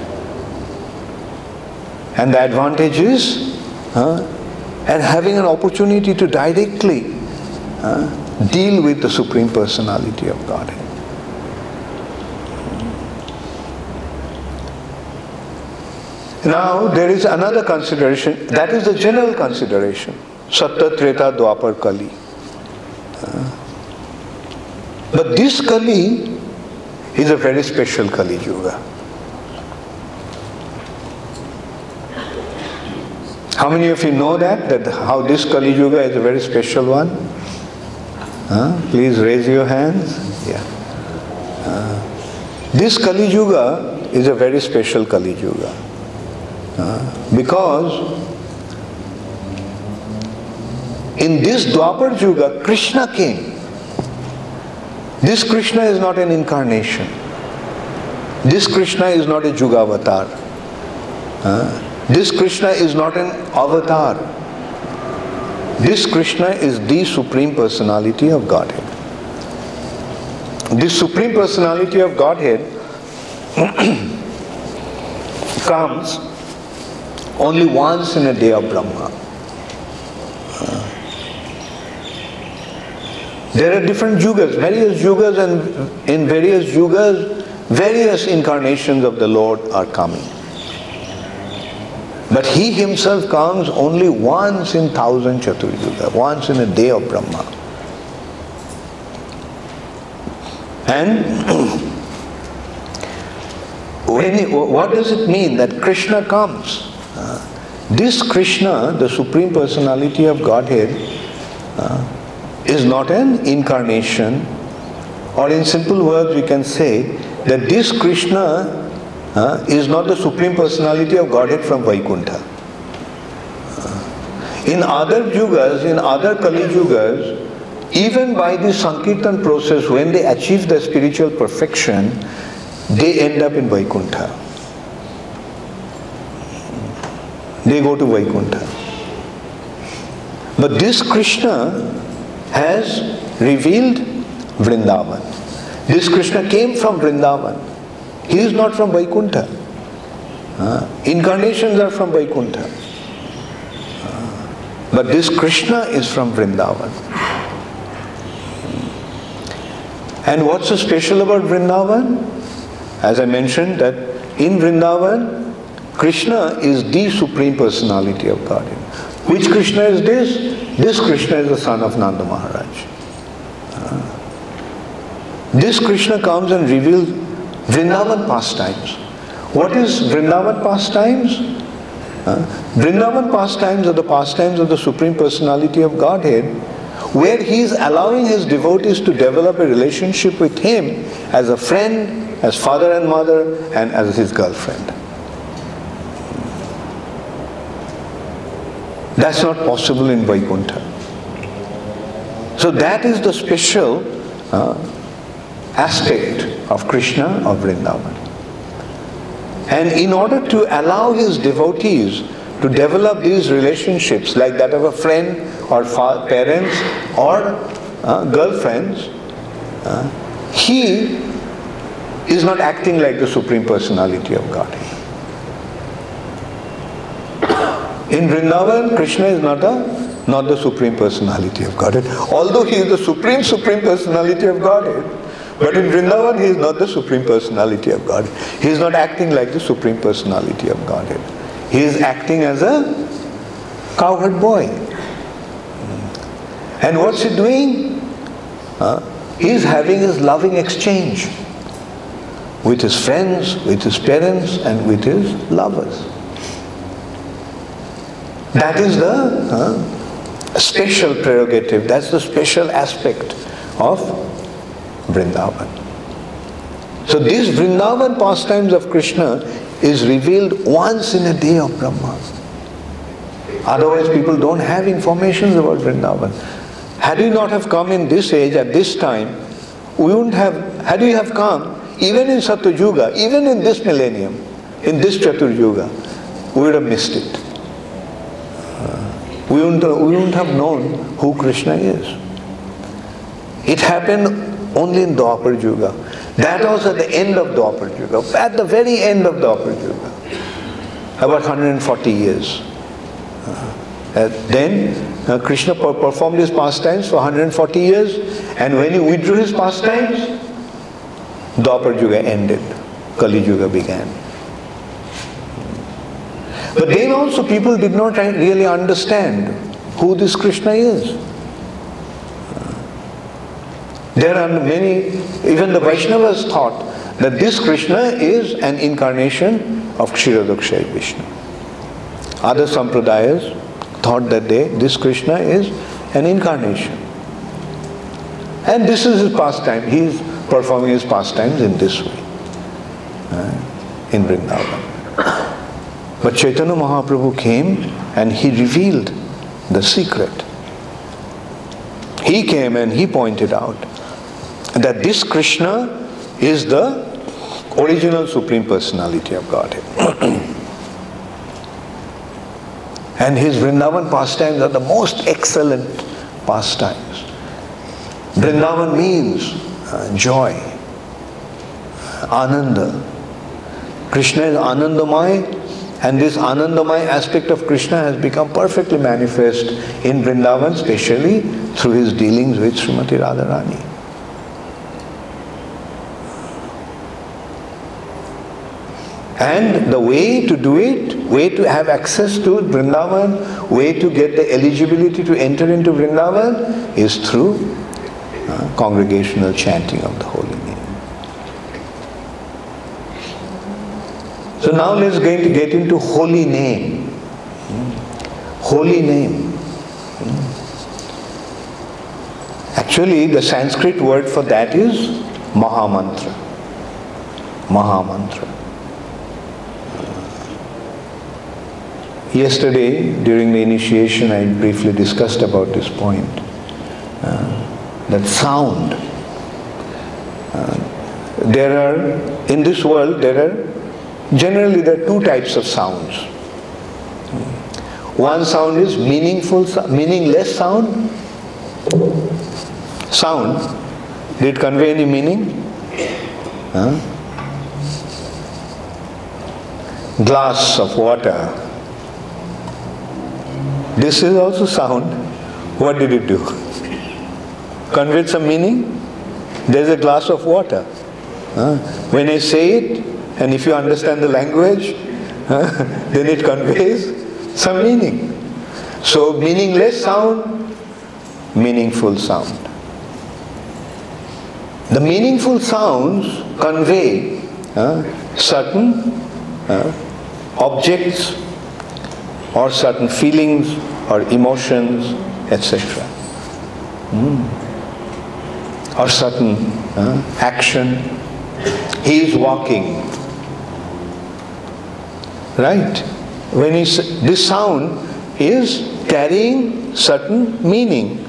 And the advantage is and having an opportunity to directly deal with the Supreme Personality of Godhead. Now there is another consideration, that is the general consideration. Satta, Treta, Dwapar, Kali. But this Kali is a very special Kali Yuga. How many of you know that? That how this Kali Yuga is a very special one? Huh? Please raise your hands. Yeah. Uh, this Kali Yuga is a very special Kali Yuga. Uh, because in this Dwapar Yuga, Krishna came. This Krishna is not an incarnation. This Krishna is not a Juga avatar. Uh, this Krishna is not an avatar. This Krishna is the Supreme Personality of Godhead. This Supreme Personality of Godhead comes only once in a day of Brahma. There are different yugas, various yugas, and in various yugas, various incarnations of the Lord are coming. But he himself comes only once in thousand Chaturyuga, once in a day of Brahma. And when it- what does it mean that Krishna comes? Uh, this Krishna, the Supreme Personality of Godhead, uh, is not an incarnation, or in simple words, we can say that this Krishna uh, is not the Supreme Personality of Godhead from Vaikuntha. In other yugas, in other Kali yugas, even by the Sankirtan process, when they achieve the spiritual perfection, they end up in Vaikuntha. They go to Vaikuntha. But this Krishna has revealed Vrindavan. This Krishna came from Vrindavan. He is not from Vaikuntha. Uh, incarnations are from Vaikuntha. Uh, but this Krishna is from Vrindavan. And what's so special about Vrindavan? As I mentioned, that in Vrindavan, Krishna is the Supreme Personality of Godhead. Which Krishna is this? This Krishna is the son of Nanda Maharaj. Uh, This Krishna comes and reveals Vrindavan pastimes. What is Vrindavan pastimes? Uh, Vrindavan pastimes are the pastimes of the Supreme Personality of Godhead, where he is allowing his devotees to develop a relationship with him as a friend, as father and mother, and as his girlfriend. That's not possible in Vaikuntha. So that is the special uh, aspect of Krishna of Vrindavan. And in order to allow his devotees to develop these relationships like that of a friend or fa- parents or uh, girlfriends, uh, he is not acting like the Supreme Personality of Godhead. In Vrindavan, Krishna is not a not the Supreme Personality of Godhead. Although he is the Supreme Supreme Personality of Godhead, but in Vrindavan he is not the Supreme Personality of Godhead. He is not acting like the Supreme Personality of Godhead. He is acting as a cowherd boy. And what's he doing? Uh, he is having his loving exchange with his friends, with his parents, and with his lovers. That is the uh, special prerogative, that's the special aspect of Vrindavan. So these Vrindavan pastimes of Krishna is revealed once in a day of Brahma. Otherwise people don't have information about Vrindavan. Had you not have come in this age at this time, we wouldn't have, had you have come, even in Satyuga, even in this millennium, in this Chatur Yuga, we would have missed it. We wouldn't, we wouldn't have known who Krishna is. It happened only in Dwapar Yuga. That was at the end of Dwapar Yuga, at the very end of Dwapar Yuga, about 140 years. Uh, then uh, Krishna per- performed his pastimes for 140 years, and when he withdrew his pastimes, Dwapar Yuga ended, Kali Yuga began. But then also people did not really understand who this Krishna is. There are many, even the Vaishnavas thought that this Krishna is an incarnation of Kshirodakshay Vishnu. Other sampradayas thought that they, this Krishna is an incarnation. And this is his pastime. He is performing his pastimes in this way, uh, in Vrindavan. But Chaitanya Mahaprabhu came and he revealed the secret. He came and he pointed out that this Krishna is the original Supreme Personality of Godhead. and his Vrindavan pastimes are the most excellent pastimes. Vrindavan means uh, joy, ananda. Krishna is Anandamai and this Anandamai aspect of Krishna has become perfectly manifest in Vrindavan, especially through his dealings with Srimati Radharani. And the way to do it, way to have access to Vrindavan, way to get the eligibility to enter into Vrindavan is through uh, congregational chanting of the holy name. So now let's get, get into holy name. Holy name. Actually, the Sanskrit word for that is Mahamantra. Mahamantra. Yesterday, during the initiation, I briefly discussed about this point. Uh, that sound. Uh, there are, in this world, there are, generally there are two types of sounds. One sound is meaningful, meaningless sound. Sound, did it convey any meaning? Huh? Glass of water. This is also sound. What did it do? Conveyed some meaning? There's a glass of water. Huh? When I say it, and if you understand the language, then it conveys some meaning. So, meaningless sound, meaningful sound. The meaningful sounds convey uh, certain uh, objects or certain feelings or emotions, etc. Mm. Or certain uh, action. He is walking. Right? When he, this sound is carrying certain meaning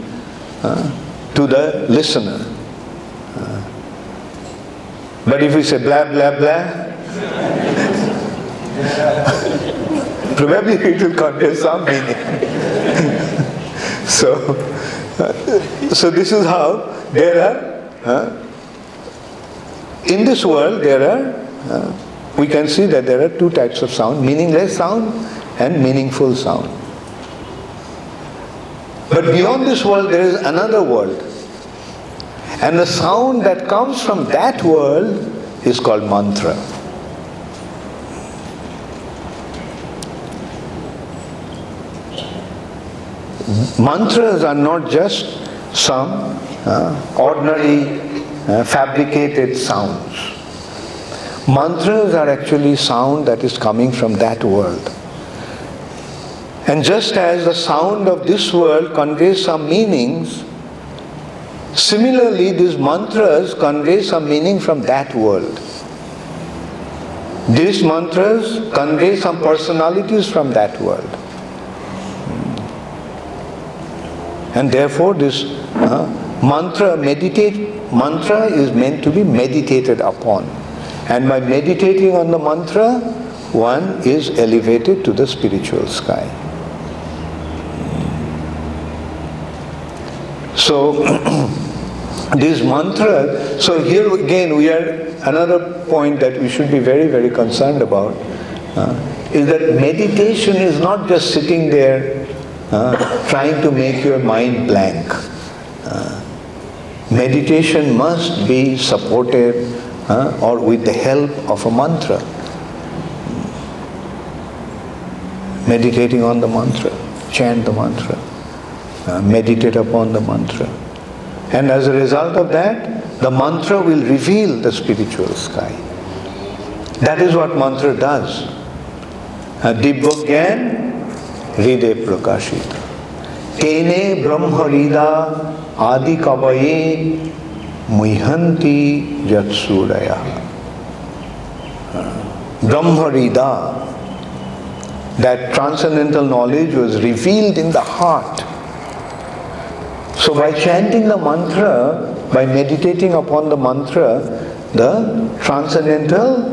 uh, to the listener. But if we say blah, blah, blah, probably it will convey some meaning. so, so this is how there are, uh, in this world there are, uh, we can see that there are two types of sound, meaningless sound and meaningful sound. But beyond this world there is another world. And the sound that comes from that world is called mantra. Mantras are not just some uh, ordinary uh, fabricated sounds. Mantras are actually sound that is coming from that world. And just as the sound of this world conveys some meanings, Similarly, these mantras convey some meaning from that world. These mantras convey some personalities from that world. And therefore, this uh, mantra meditate mantra is meant to be meditated upon. And by meditating on the mantra, one is elevated to the spiritual sky. So, this mantra, so here again we are, another point that we should be very, very concerned about uh, is that meditation is not just sitting there uh, trying to make your mind blank. Uh, meditation must be supported or with the help of a mantra. Meditating on the mantra, chant the mantra uh, meditate upon the mantra. And as a result of that, the mantra will reveal the spiritual sky. That is what mantra does. Dibbogyan Hriday Prakashita. Tene Brahmarida Adi Kavaye Muhanti Jatsuraya. Brahmarida, that transcendental knowledge was revealed in the heart so by chanting the mantra, by meditating upon the mantra, the transcendental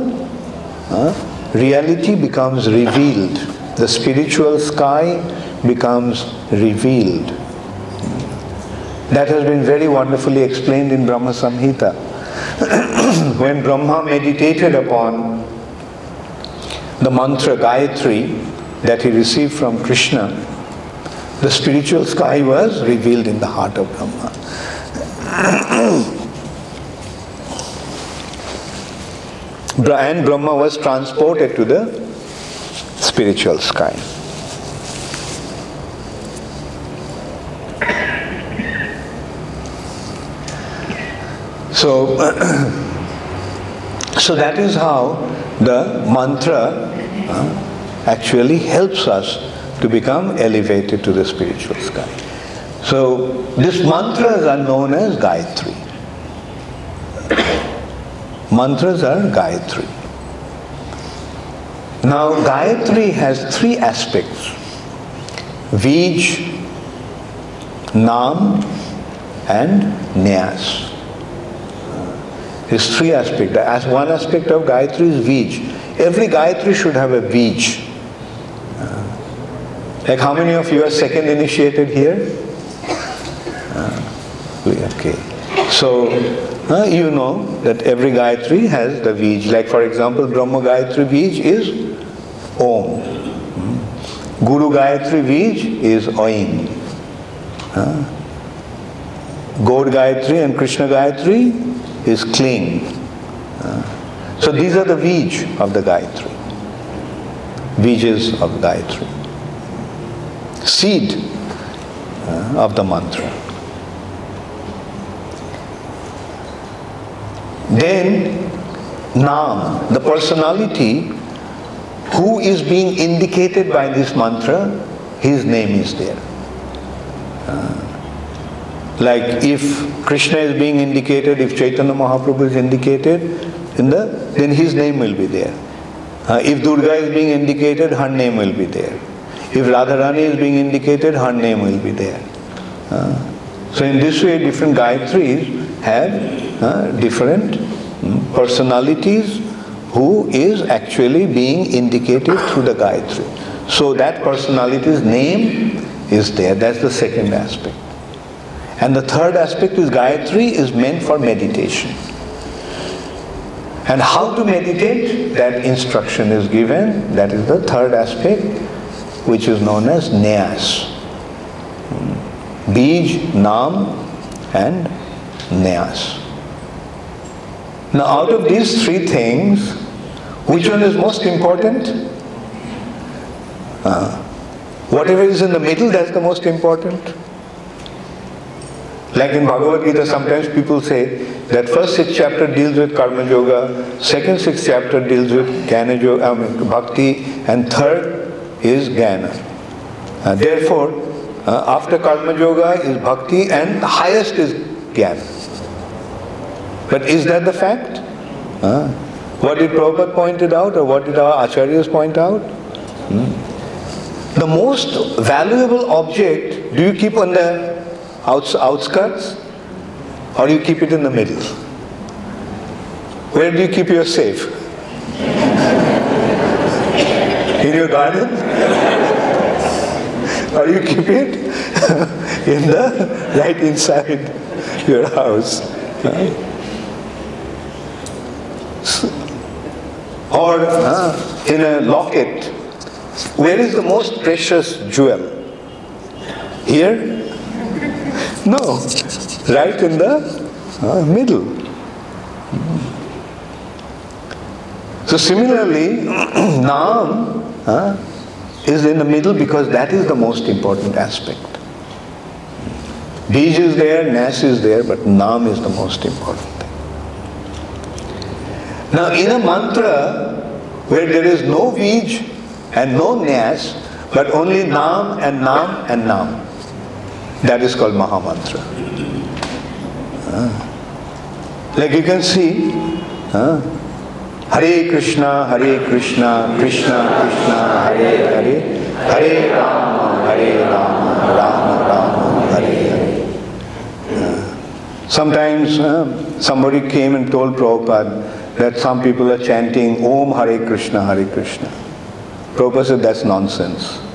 uh, reality becomes revealed. The spiritual sky becomes revealed. That has been very wonderfully explained in Brahma Samhita. when Brahma meditated upon the mantra Gayatri that he received from Krishna, the spiritual sky was revealed in the heart of Brahma. and Brahma was transported to the spiritual sky. So, So that is how the mantra uh, actually helps us to become elevated to the spiritual sky. So these mantras are known as Gayatri. Mantras are Gayatri. Now Gayatri has three aspects. Vij, Nam and Nyas. There's three aspects. As one aspect of Gayatri is Vij. Every Gayatri should have a Vij. Like how many of you are second initiated here? Uh, okay. So uh, you know that every Gayatri has the Vij. Like for example, Brahma Gayatri Vij is Om. Hmm. Guru Gayatri Vij is Oim. Uh, Gaur Gayatri and Krishna Gayatri is klim. Uh, so these are the Vij of the Gayatri. Vijas of Gayatri. Seed uh, of the mantra. Then Nam, the personality who is being indicated by this mantra, his name is there. Uh, like if Krishna is being indicated, if Chaitanya Mahaprabhu is indicated, in the, then his name will be there. Uh, if Durga is being indicated, her name will be there. If Radharani is being indicated, her name will be there. Uh, so in this way, different Gayatris have uh, different um, personalities who is actually being indicated through the Gayatri. So that personality's name is there. That's the second aspect. And the third aspect is Gayatri is meant for meditation. And how to meditate, that instruction is given. That is the third aspect, which is known as Nyas. Bij, Nam, and Nyas. Now, out of these three things, which one is most important? Uh, whatever is in the middle, that's the most important. Like in Bhagavad Gita, sometimes people say that first six chapter deals with karma yoga, second six chapter deals with jnana yoga, mean, bhakti, and third is jnana. Uh, therefore, uh, after karma yoga is bhakti, and highest is jnana. But is that the fact? Uh, what did Prabhupada pointed out, or what did our acharyas point out? Hmm? The most valuable object, do you keep on the outs- outskirts or you keep it in the middle? Where do you keep your safe? In your garden? or you keep it in the right inside your house? Huh? Or in a locket. Where is the most precious jewel? Here? No, right in the uh, middle. So similarly, Naam uh, is in the middle because that is the most important aspect. Bij is there, Nyas is there, but Naam is the most important thing. Now in a mantra where there is no Bij and no Nyas, but only Naam and Naam and Naam, that is called Mahamantra. Ah. Like you can see, ah, Hare Krishna, Hare Krishna, Krishna Krishna, Hare Hare, Hare Rama, Hare Rama, Rama Rama, Hare Hare. Sometimes uh, somebody came and told Prabhupada that some people are chanting Om Hare Krishna, Hare Krishna. Prabhupada said that's nonsense.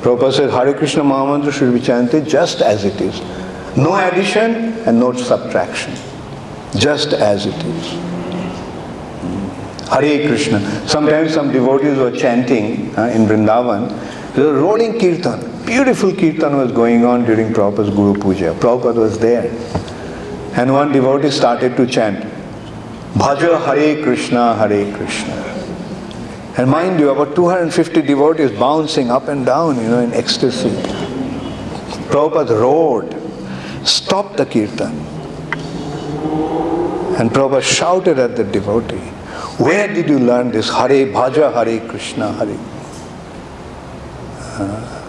Prabhupada said Hare Krishna Mahamantra should be chanted just as it is. No addition and no subtraction. Just as it is. Hare Krishna. Sometimes some devotees were chanting uh, in Vrindavan. There was a rolling kirtan. Beautiful kirtan was going on during Prabhupada's Guru Puja. Prabhupada was there. And one devotee started to chant, Bhaja Hare Krishna, Hare Krishna. And mind you, about 250 devotees bouncing up and down, you know, in ecstasy. Prabhupada roared, stop the kirtan. And Prabhupada shouted at the devotee, Where did you learn this? Hare Bhaja, Hare Krishna, Hare. Uh,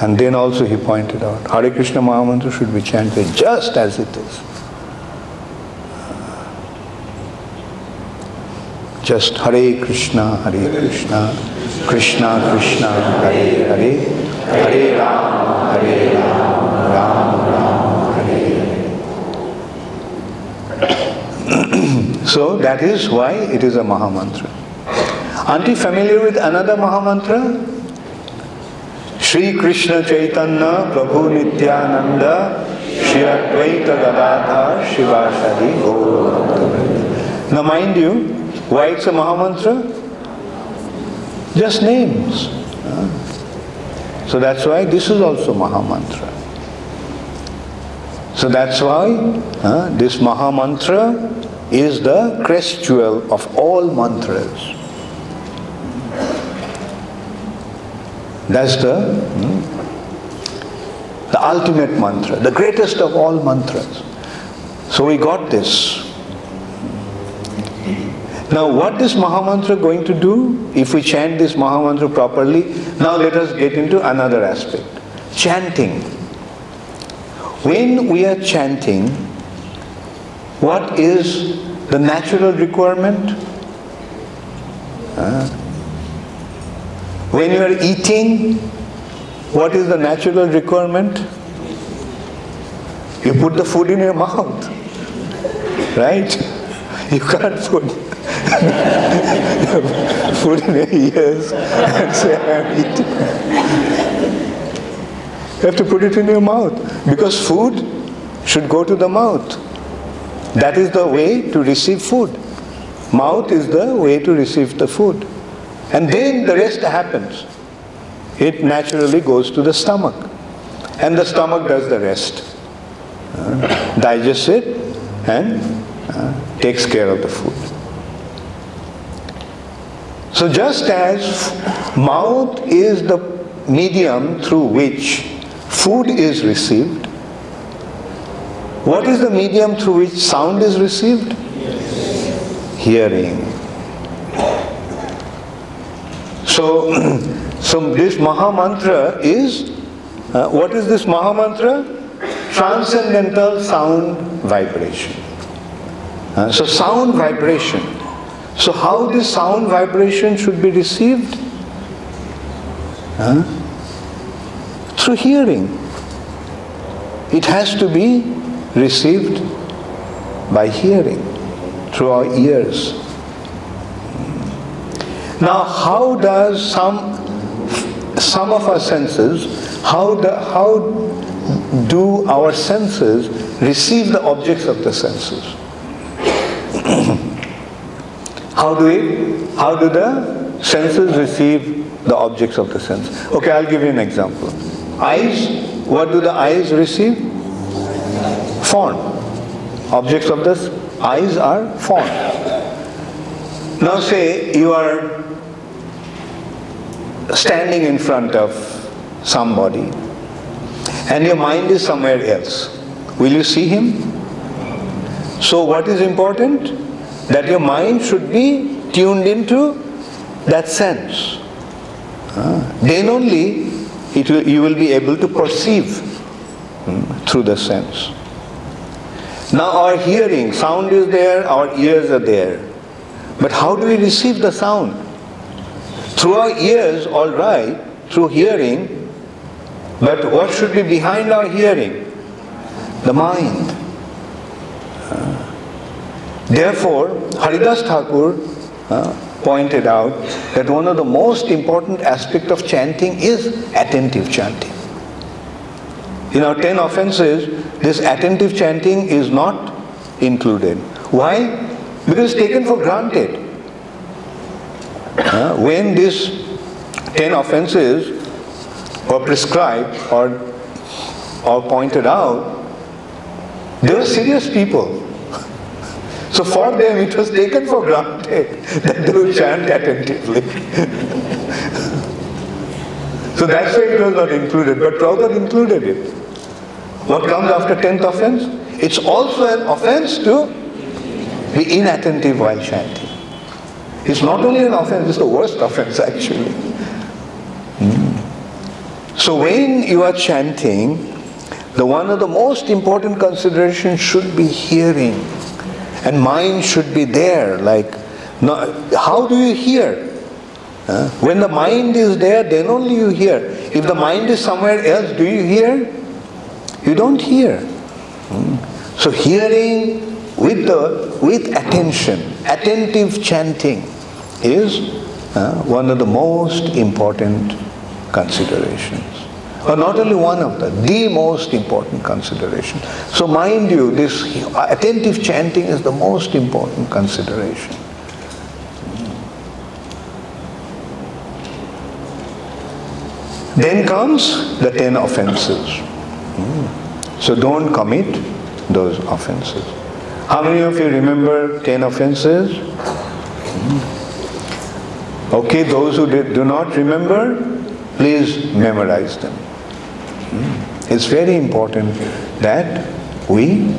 and then also he pointed out, Hare Krishna Mahamantra should be chanted just as it is. Just Hare Krishna, Hare Krishna, Krishna Krishna, Hare Hare, Hare Ram, Hare Ram, Ram Ram, Hare Hare. so that is why it is a Mahamantra. Aren't you familiar with another Mahamantra? Shri Krishna Chaitanya Prabhu Nityananda Shri Advaita Gadadhar Shivashadi Gaura Now mind you, why it's a Mahamantra? Just names. So that's why this is also Mahamantra. So that's why uh, this Mahamantra is the crest jewel of all mantras. That's the, hmm, the ultimate mantra, the greatest of all mantras. So we got this. Now what is this Mahamantra going to do if we chant this Mahamantra properly? Now let us get into another aspect. Chanting. When we are chanting, what is the natural requirement? Uh, when you are eating, what is the natural requirement? You put the food in your mouth, right? You can't put food in your ears and say, I'm eating. You have to put it in your mouth because food should go to the mouth. That is the way to receive food. Mouth is the way to receive the food. And then the rest happens. It naturally goes to the stomach. And the stomach does the rest. Uh, digests it and uh, takes care of the food. So just as mouth is the medium through which food is received, what is the medium through which sound is received? Hearing. So, so this Maha Mantra is, uh, what is this Maha Mantra? Transcendental sound vibration. Uh, so sound vibration. So how this sound vibration should be received? Uh, through hearing. It has to be received by hearing, through our ears. Now, how does some some of our senses, how the, how do our senses receive the objects of the senses? How do we, how do the senses receive the objects of the sense? Okay, I'll give you an example. Eyes, what do the eyes receive? Form. Objects of the eyes are form. Now say you are standing in front of somebody and your mind is somewhere else. Will you see him? So what is important? That your mind should be tuned into that sense. Uh, then only it will, you will be able to perceive um, through the sense. Now our hearing, sound is there, our ears are there. But how do we receive the sound? Through our ears, all right, through hearing, but what should be behind our hearing? The mind. Therefore, Haridas Thakur uh, pointed out that one of the most important aspects of chanting is attentive chanting. In our ten offenses, this attentive chanting is not included. Why? Because it's taken for granted. Uh, when these ten offenses were prescribed or, or pointed out, they were serious people. So for them it was taken for granted that they would chant attentively. so that's why it was not included, but Prabhupada included it. What comes after tenth offense? It's also an offense to be inattentive while chanting. It's not only an offense, it's the worst offense actually. Hmm. So when you are chanting, the one of the most important considerations should be hearing. And mind should be there, like, how do you hear? When the mind is there, then only you hear. If the mind is somewhere else, do you hear? You don't hear. Hmm. So hearing with the with attention, attentive chanting is uh, one of the most important considerations. Or not only one of them, the most important consideration. So mind you, this attentive chanting is the most important consideration. Then comes the ten offenses. So don't commit those offenses. How many of you remember ten offenses? Okay, those who do not remember, please memorize them. It's very important that we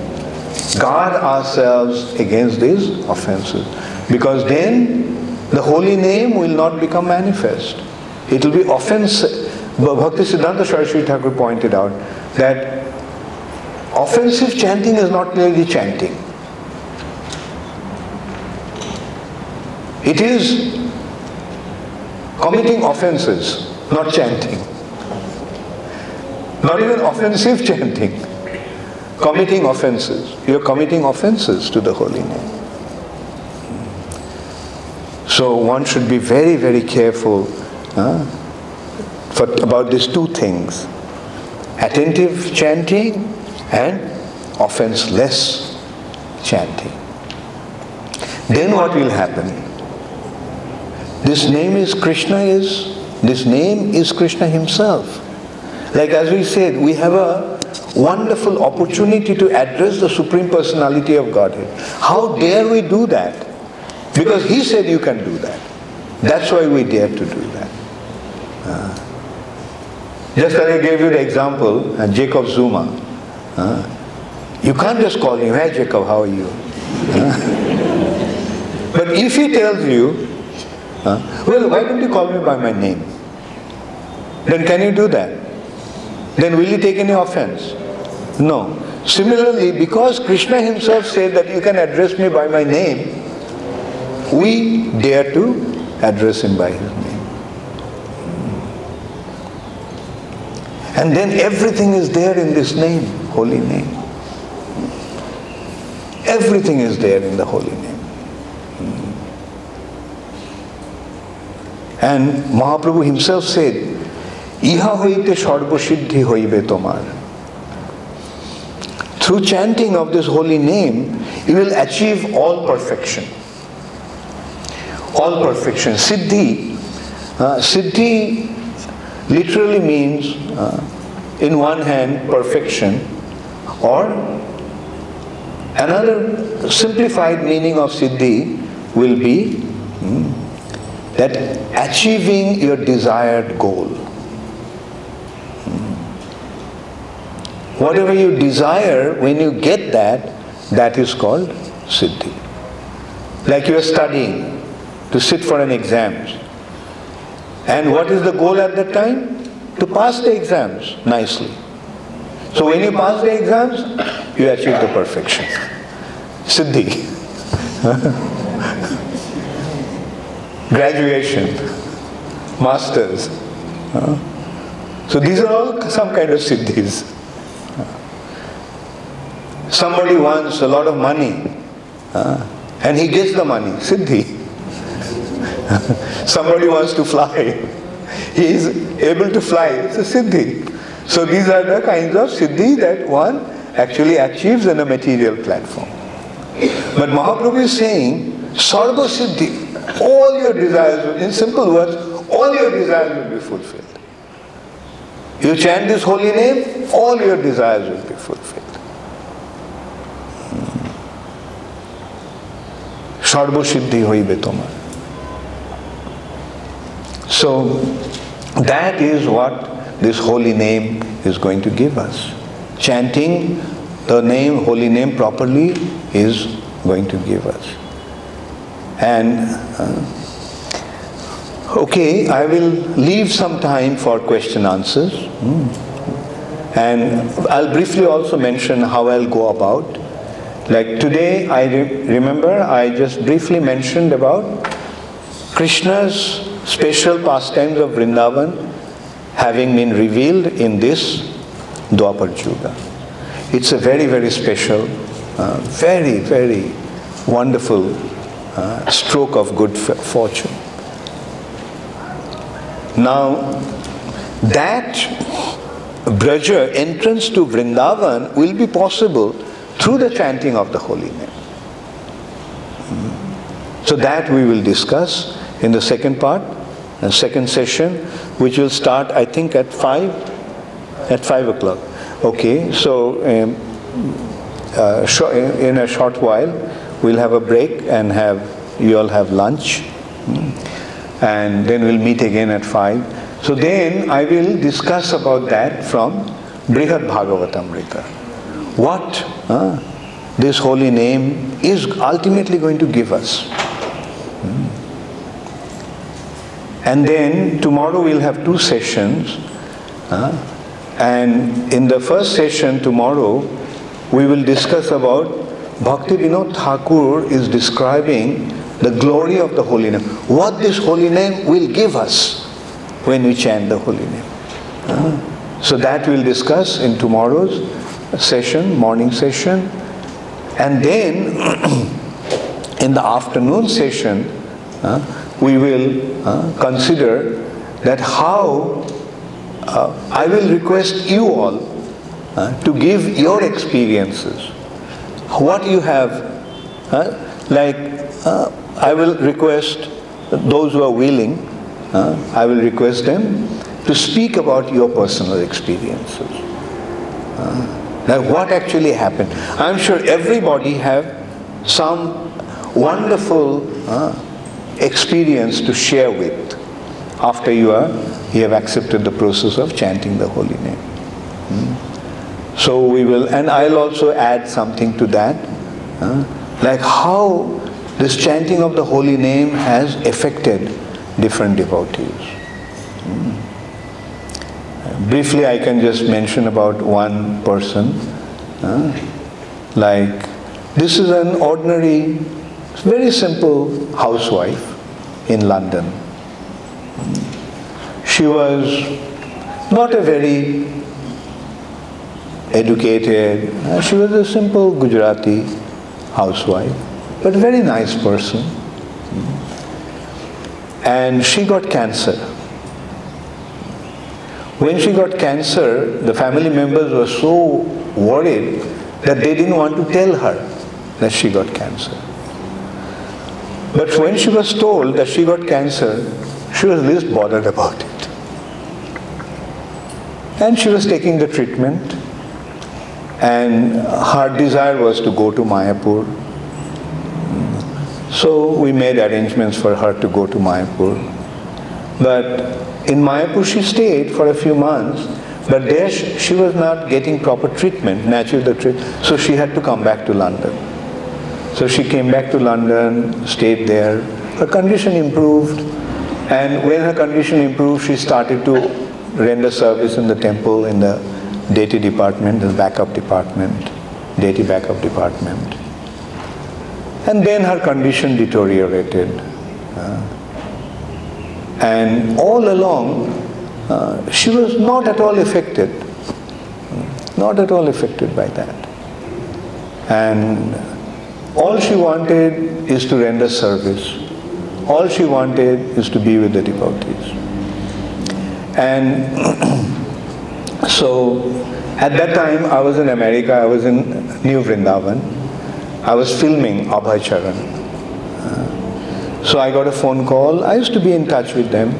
guard ourselves against these offenses because then the holy name will not become manifest. It will be offensive. Bhakti Siddhanta Saraswati Thakur pointed out that offensive chanting is not merely chanting. It is committing offenses, not chanting. Not even offensive chanting. Committing offenses. You're committing offenses to the holy name. So one should be very, very careful huh, for, about these two things. Attentive chanting and offenseless chanting. Then what will happen? This name is Krishna is, this name is Krishna himself. Like as we said, we have a wonderful opportunity to address the Supreme Personality of Godhead. How dare we do that? Because he said you can do that. That's why we dare to do that. Uh, just as I gave you the example, uh, Jacob Zuma. Uh, you can't just call him, hey Jacob, how are you? Uh, but if he tells you, Huh? Well, why don't you call me by my name? Then can you do that? Then will you take any offense? No. Similarly, because Krishna himself said that you can address me by my name, we dare to address him by his name. And then everything is there in this name, holy name. Everything is there in the holy name. And Mahaprabhu himself said, Iha hoite sarvasiddhi hoibe tomar. Through chanting of this holy name, you will achieve all perfection. All perfection. Siddhi. Uh, siddhi literally means, uh, in one hand, perfection, or another simplified meaning of siddhi will be hmm, that achieving your desired goal. Whatever you desire, when you get that, that is called siddhi. Like you are studying to sit for an exam. And what is the goal at that time? To pass the exams nicely. So when you pass the exams, you achieve the perfection. Siddhi. graduation, masters. So these are all some kind of siddhis. Somebody wants a lot of money uh, and he gets the money, siddhi. Somebody wants to fly, he is able to fly, it's a siddhi. So these are the kinds of siddhi that one actually achieves in a material platform. But Mahaprabhu is saying, sarva siddhi, all your desires, in simple words, all your desires will be fulfilled. You chant this holy name, all your desires will be fulfilled. সর্বসিদ্ধি হইবে তোমার So that is what this holy name is going to give us. Chanting the name, holy name properly is going to give us. And uh, okay, I will leave some time for question answers. Hmm. And I'll briefly also mention how I'll go about. like today, I re- remember I just briefly mentioned about Krishna's special pastimes of Vrindavan having been revealed in this Dwapar Yuga. It's a very, very special, uh, very, very wonderful uh, stroke of good f- fortune. Now, that Braja entrance to Vrindavan will be possible through the chanting of the holy name. So that we will discuss in the second part, the second session, which will start, I think, at five, at five o'clock. Okay, so um, uh, in a short while, we'll have a break and have you all have lunch, mm, and then we'll meet again at five. So then I will discuss about that from Brihad Bhagavatamrita. What uh, this holy name is ultimately going to give us. And then tomorrow we'll have two sessions. uh, and in the first session tomorrow, we will discuss about Bhakti Vinod Thakur is describing the glory of the holy name. What this holy name will give us when we chant the holy name. Uh, so that we'll discuss in tomorrow's session, morning session. And then in the afternoon session, uh, we will uh, consider that how uh, I will request you all uh, to give your experiences, what you have. uh, like, uh, I will request those who are willing, I will request them to speak about your personal experiences. Like what actually happened. I'm sure everybody have some wonderful uh, experience to share with after you are you have accepted the process of chanting the holy name. Hmm? So we will, and I'll also add something to that, uh, like how this chanting of the holy name has affected different devotees. Briefly, I can just mention about one person. uh, like, this is an ordinary, very simple housewife in London. She was not a very educated, she was a simple Gujarati housewife, but a very nice person. And she got cancer. When she got cancer, the family members were so worried that they didn't want to tell her that she got cancer. But when she was told that she got cancer, she was least bothered about it. And she was taking the treatment, and her desire was to go to Mayapur. So we made arrangements for her to go to Mayapur. But in Mayapur she stayed for a few months, but there she was not getting proper treatment, natural the treat- so she had to come back to London. So she came back to London, stayed there. Her condition improved, and when her condition improved, she started to render service in the temple in the deity department, the backup department, deity backup department. And then her condition deteriorated. uh, and all along, uh, she was not at all affected, not at all affected by that. And all she wanted is to render service. All she wanted is to be with the devotees. And so at that time I was in America, I was in New Vrindavan. I was filming Abhay Charan. So I got a phone call. I used to be in touch with them.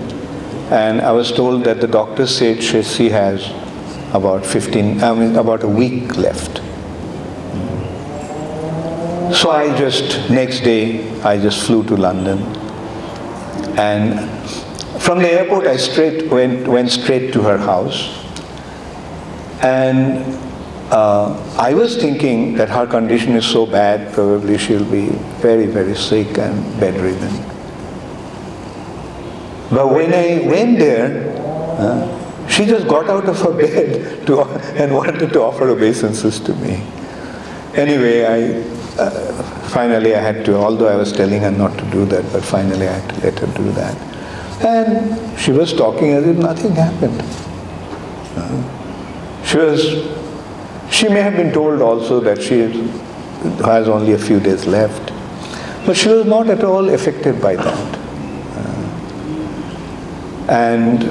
And I was told that the doctor said she has about 15, I mean about a week left. So I just, next day, I just flew to London. And from the airport, I straight went, went straight to her house. And uh, I was thinking that her condition is so bad, probably she'll be very, very sick and bedridden. But when I went there, uh, she just got out of her bed to, and wanted to offer obeisances to me. Anyway, I uh, finally I had to, although I was telling her not to do that, but finally I had to let her do that. And she was talking as if nothing happened. Uh, she was she may have been told also that she has only a few days left, but she was not at all affected by that. Uh, and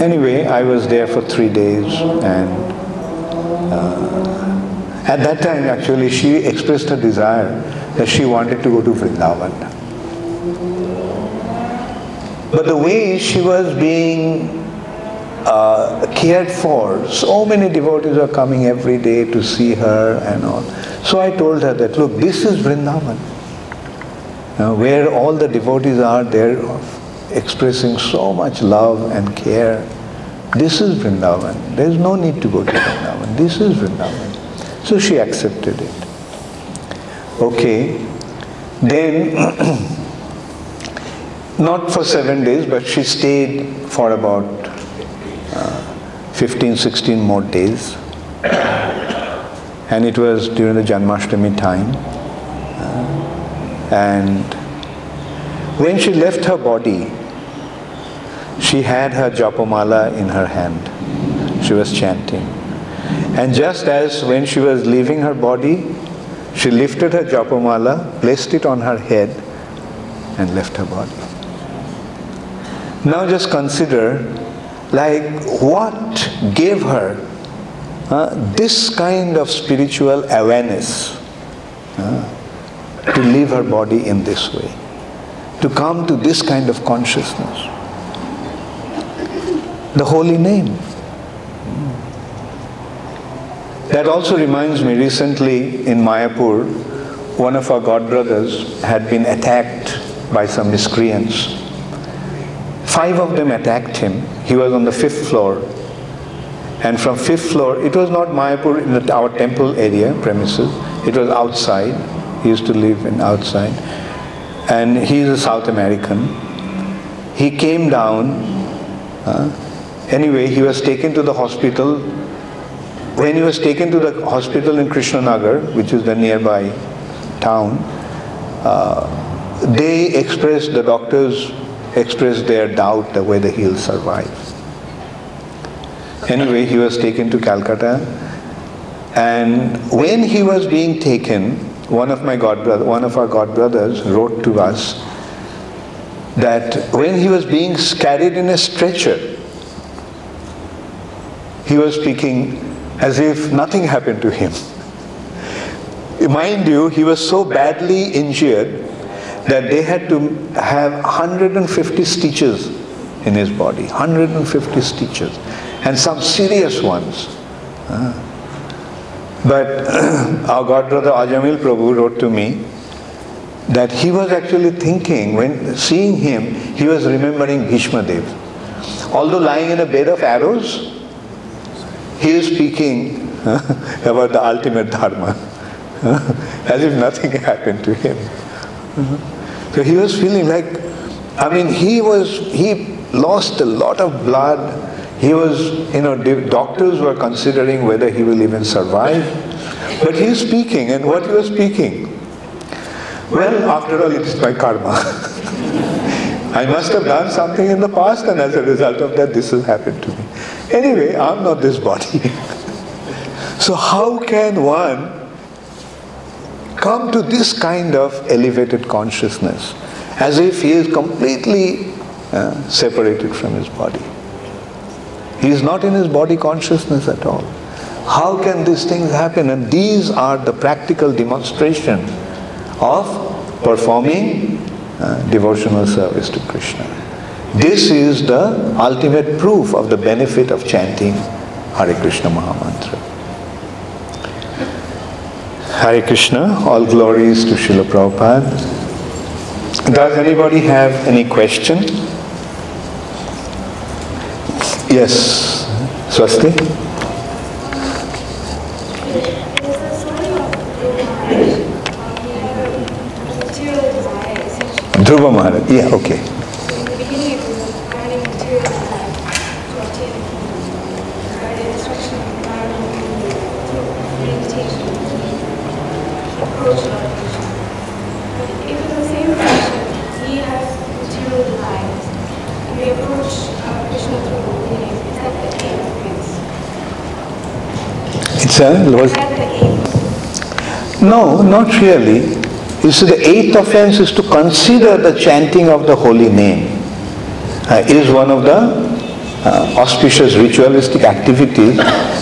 anyway, I was there for three days, and uh, at that time, actually, she expressed her desire that she wanted to go to Vrindavan. But the way she was being uh, cared for. So many devotees are coming every day to see her and all. So I told her that, look, this is Vrindavan, uh, where all the devotees are there expressing so much love and care. This is Vrindavan. There is no need to go to Vrindavan. This is Vrindavan. So she accepted it. Okay. Then, not for seven days, but she stayed for about 15, 16 more days. And it was during the Janmashtami time. Uh, and when she left her body, she had her japamala in her hand. She was chanting. And just as when she was leaving her body, she lifted her japamala, placed it on her head, and left her body. Now just consider like what gave her uh, this kind of spiritual awareness uh, to leave her body in this way, to come to this kind of consciousness. The holy name. That also reminds me, recently in Mayapur, one of our god brothers had been attacked by some miscreants Five of them attacked him. He was on the fifth floor. And from fifth floor, it was not Mayapur in the, our temple area premises. It was outside. He used to live in outside. And he is a South American. He came down. Uh, anyway, he was taken to the hospital. When he was taken to the hospital in Krishnanagar, which is the nearby town, uh, they expressed, the doctors expressed their doubt whether he'll survive. Anyway, he was taken to Calcutta, and when he was being taken, one of my god brother, one of our god brothers wrote to us that when he was being carried in a stretcher, he was speaking as if nothing happened to him. Mind you, he was so badly injured that they had to have 150 stitches in his body, 150 stitches, and some serious ones. But our god brother Ajamil Prabhu wrote to me that he was actually thinking, when seeing him, he was remembering Bhishma Dev. Although lying in a bed of arrows, he is speaking about the ultimate dharma, as if nothing happened to him. So he was feeling like, I mean, he was, he lost a lot of blood. He was, you know, doctors were considering whether he will even survive. But he is speaking, and what he was speaking? Well, after all, it is my karma. I must have done something in the past, and as a result of that, this has happened to me. Anyway, I'm not this body. so, how can one come to this kind of elevated consciousness as if he is completely uh, separated from his body. He is not in his body consciousness at all. How can these things happen? And these are the practical demonstration of performing uh, devotional service to Krishna. This is the ultimate proof of the benefit of chanting Hare Krishna Mahamantra. Hare Krishna, all glories to Srila Prabhupada. Does anybody have any question? Yes, Swasti. Dhruva Maharaj, yeah, okay. Aim? No, not really. You see, the eighth offense is to consider the chanting of the holy name uh, is one of the uh, auspicious ritualistic activities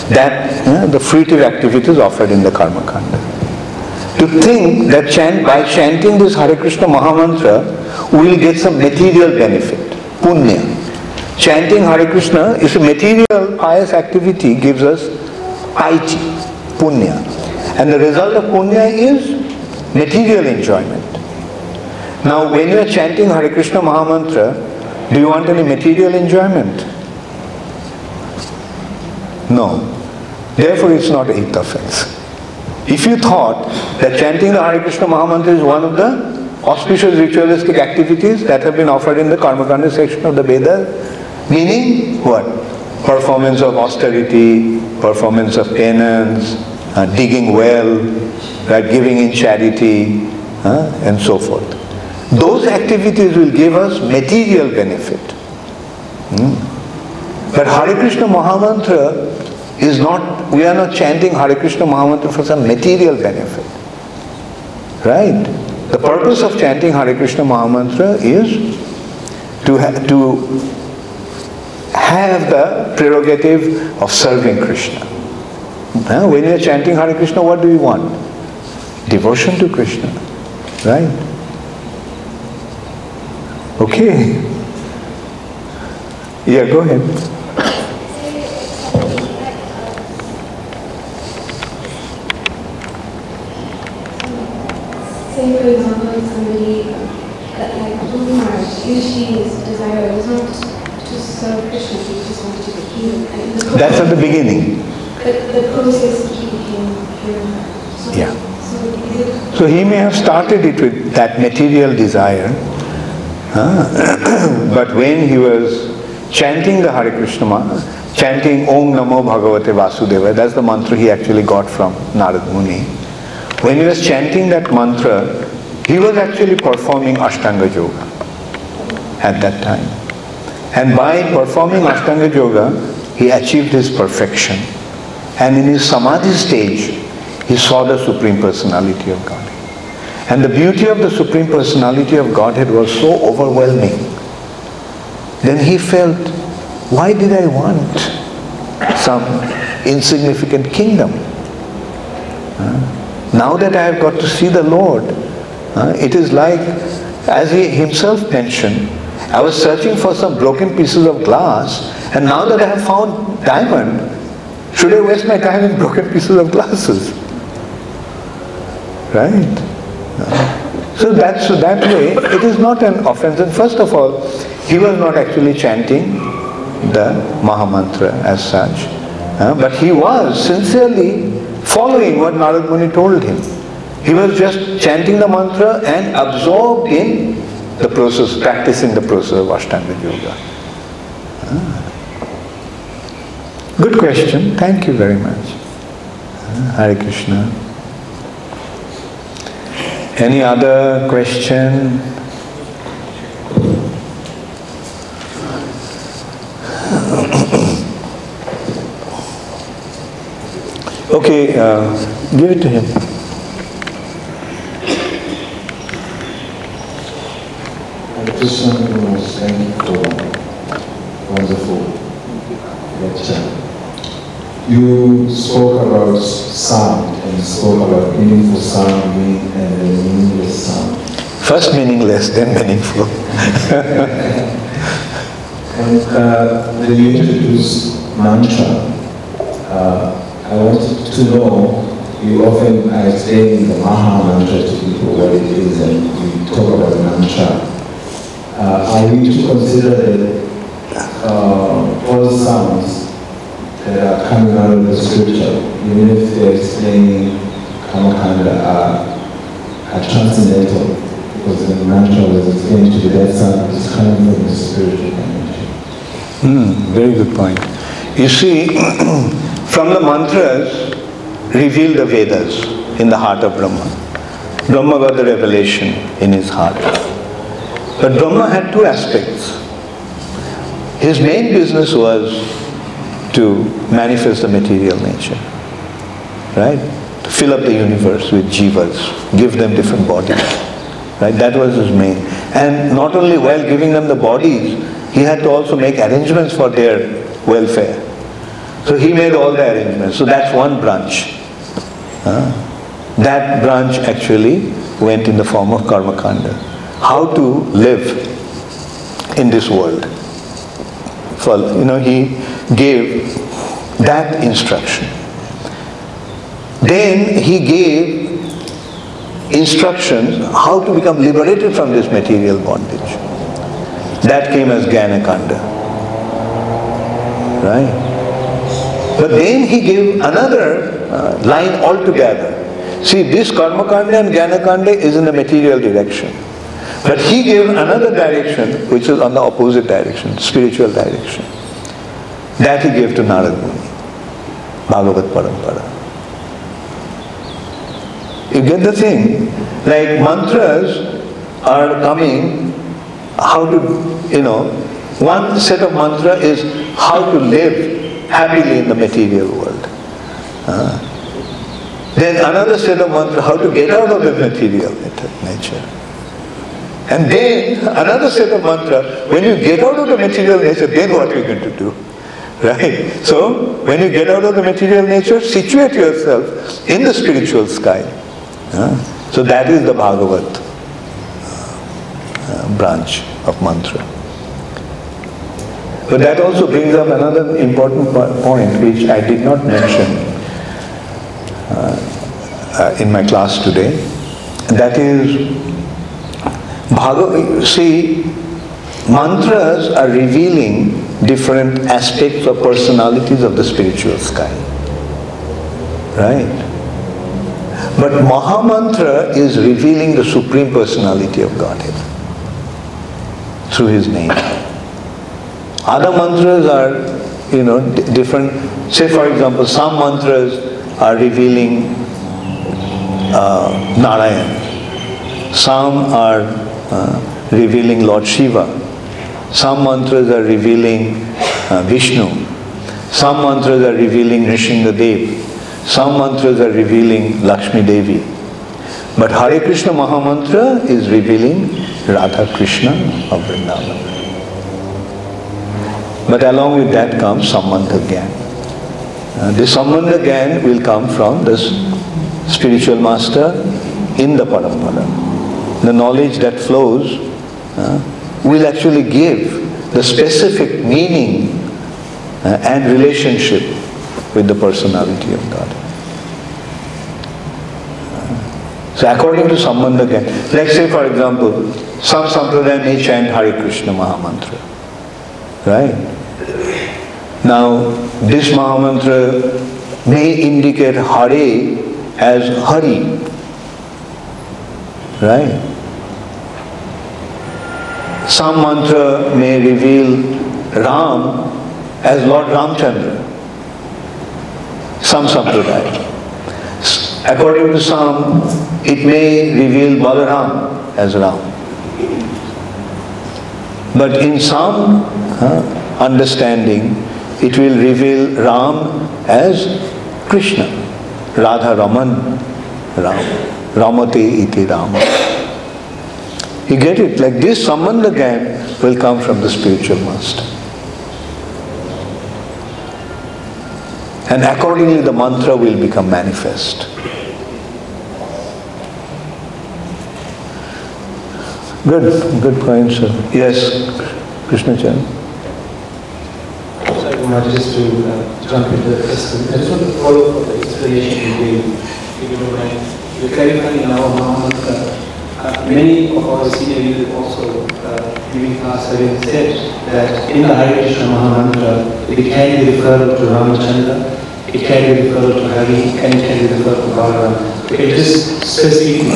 that uh, the fruitive activities offered in the karma kanda. To think that chant, by chanting this Hare Krishna Mahamantra, we will get some material benefit, punya. Chanting Hare Krishna is a material pious activity, gives us piety, punya. And the result of punya is material enjoyment. Now, when you are chanting Hare Krishna Mahamantra, do you want any material enjoyment? No. Therefore, it's not eighth offense. If you thought that chanting the Hare Krishna Mahamantra is one of the auspicious ritualistic activities that have been offered in the Karmakanda section of the Vedas, meaning what? Performance of austerity, performance of penance, uh, digging well, right, giving in charity, uh, and so forth. Those activities will give us material benefit. Hmm? But Hare Krishna Mahamantra is not, we are not chanting Hare Krishna Mahamantra for some material benefit. Right? The purpose of chanting Hare Krishna Mahamantra is to, ha- to have the prerogative of serving Krishna. Huh? When you are chanting Hare Krishna, what do you want? Devotion to Krishna. Right? Okay. Yeah, go ahead. Say for example, somebody that like not just wanted to be healed. That's at the beginning. But the process became healed. So, Yeah. So So he may have started it with that material desire, huh? but when he was chanting the Hare Krishna mantra, chanting Om Namo Bhagavate Vasudeva, that's the mantra he actually got from Narad Muni. When he was chanting that mantra, he was actually performing Ashtanga Yoga at that time. And by performing Ashtanga Yoga, he achieved his perfection. And in his Samadhi stage, he saw the Supreme Personality of Godhead. And the beauty of the Supreme Personality of Godhead was so overwhelming. Then he felt, why did I want some insignificant kingdom? Now that I have got to see the Lord, it is like, as he himself mentioned, I was searching for some broken pieces of glass, and now that I have found diamond, should I waste my time in broken pieces of glasses? Right? So that's so that way it is not an offense. And first of all, he was not actually chanting the Mahamantra as such, uh, but he was sincerely following what Narad Muni told him. He was just chanting the mantra and absorbed in the process, practicing the process of Ashtanga Yoga. Ah. Good question. Thank you very much. Ah, Hare Krishna. Any other question? Okay, uh, give it to him. Guru, thank you for wonderful lecture. You spoke about sound and spoke about meaningful sound meaning- and then meaningless sound. First meaningless, then meaningful. And uh, when you introduce mantra, uh, I wanted to know, you often are explaining the Maha mantra to people what it is and you talk about mantra. Uh, are we to consider uh, all sounds that are coming out of the scripture, even if they're explaining Karmakanda, are, are transcendental? because the mantra was explained to the that sound it's coming from the spiritual dimension. Hmm, very good point. You see, from the mantras reveal the Vedas in the heart of Brahma. Brahma got the revelation in his heart. But Brahma had two aspects. His main business was to manifest the material nature, right? To fill up the universe with jivas, give them different bodies, right? That was his main. And not only while giving them the bodies, he had to also make arrangements for their welfare. So he made all the arrangements. So that's one branch. That branch actually went in the form of karma kanda. How to live in this world. For, you know, he gave that instruction. Then he gave instructions how to become liberated from this material bondage. That came as Jnana Kanda. Right? But then he gave another uh, line altogether. See, this Karma Kanda and Jnana Kanda is in the material direction. But he gave another direction which is on the opposite direction, spiritual direction. That he gave to Narad Muni, Bhagavad Parampara. You get the thing? Like mantras are coming, how to, you know, one set of mantra is how to live happily in the material world. Uh, then another set of mantra, how to get out of the material nature. And then another set of mantra, when you get out of the material nature, then what are you going to do? Right? So, when you get out of the material nature, situate yourself in the spiritual sky. Uh, so that is the Bhagavat uh, branch of mantra. But that also brings up another important point which I did not mention uh, in my class today. That is, See, mantras are revealing different aspects or personalities of the spiritual sky. Right? But Mahamantra is revealing the Supreme Personality of Godhead through his name. Other mantras are, you know, d- different. Say, for example, some mantras are revealing uh, Narayan. Some are uh, revealing Lord Shiva. Some mantras are revealing uh, Vishnu. Some mantras are revealing Nrishingadev. Some mantras are revealing Lakshmi Devi. But Hare Krishna Mahamantra is revealing Radha Krishna of Vrindavan. But along with that comes Sambandha Gyan. Uh, this Sambandha Gyan will come from the spiritual master in the Parampara. The knowledge that flows uh, will actually give the specific meaning uh, and relationship with the personality of God. So according to Sambandha let's say for example, some sampradaya may chant Hare Krishna Mahamantra. Right? Now, this Mahamantra may indicate Hare as Hari. Right? Some mantra may reveal Ram as Lord Ramchandra. Some sampradaya. According to some, it may reveal Balaram as Ram. But in some uh, understanding, it will reveal Ram as Krishna, Radha Raman Ram, Ramate iti Rama. You get it? Like this Sambandha Gyan will come from the spiritual master. And accordingly the mantra will become manifest. Good, good point, sir. Yes, Krishna Chan. Sorry, Kumar, just to uh, jump into the question. I just want to follow up on the explanation you gave. If you don't mind, clarifying in our Mahamantra. Uh, many of our senior leaders also uh, giving class having said that in the Hare Krishna Mahamantra, it can be referred to Ramachandra it can be referred to Hari and it can be referred to Balaram. It just specifically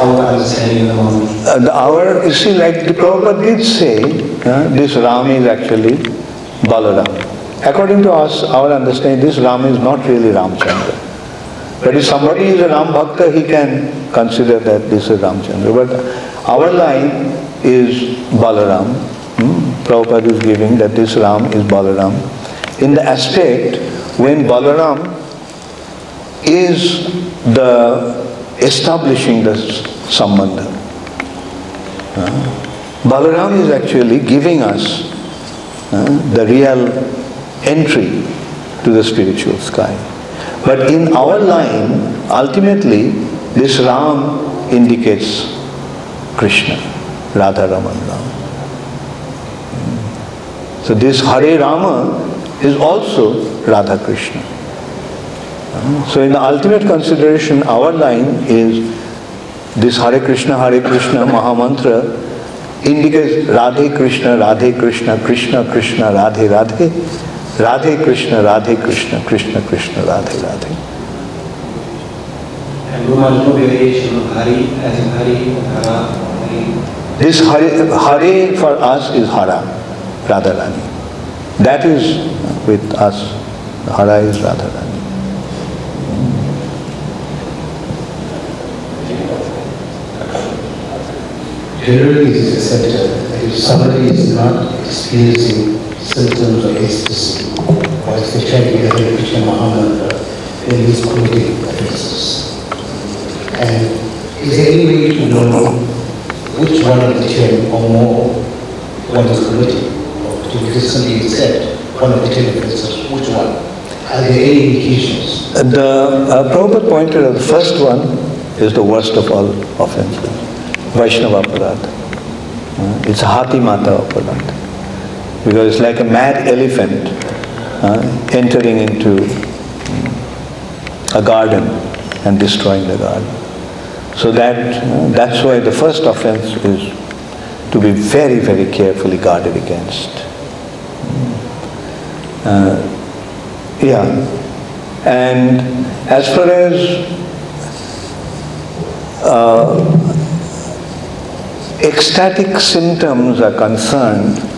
our understanding in the moment. Uh, the our, you see, like the Prabhupada did say, uh, this Ram is actually Balaram. According to us, our understanding, this Ram is not really Ramchandra. But if somebody is a Ram Bhakta, he can consider that this is Ramchandra. But our line is Balaram. Hmm? Prabhupada is giving that this Ram is Balaram. In the aspect when Balaram is the establishing the sambandha. Uh, Balaram is actually giving us uh, the real entry to the spiritual sky. But in our line, ultimately, this Ram indicates Krishna, Radha Raman Ram. So this Hare Rama is also Radha Krishna. So in the ultimate consideration, our line is this Hare Krishna, Hare Krishna Mahamantra indicates Radhe Krishna, Radhe Krishna, Krishna Krishna, Radhe Radhe, Radhe Krishna, Radhe Krishna, Krishna Krishna, Radhe Radhe. And no much variation of Hari as in Hari or Hara. Hari. This Hare, Hare for us is Hara, Radharani. That is with us, Hara is Radharani. Generally, it is accepted that if somebody is not experiencing symptoms of ecstasy, or the Hare Krishna Mahamantra, then he is committing. And is there any way to know which one of the ten or more one is committing, or to consistently accept one of the ten offenses, which one? Are there any indications? The uh, Prabhupada pointed out the first one is the worst of all offenses, Vaishnava Aparadha. Uh, it's Hati Mata Aparadha. Because it's like a mad elephant uh, entering into a garden and destroying the garden. So that, uh, that's why the first offense is to be very, very carefully guarded against. Uh, yeah. And as far as uh, ecstatic symptoms are concerned,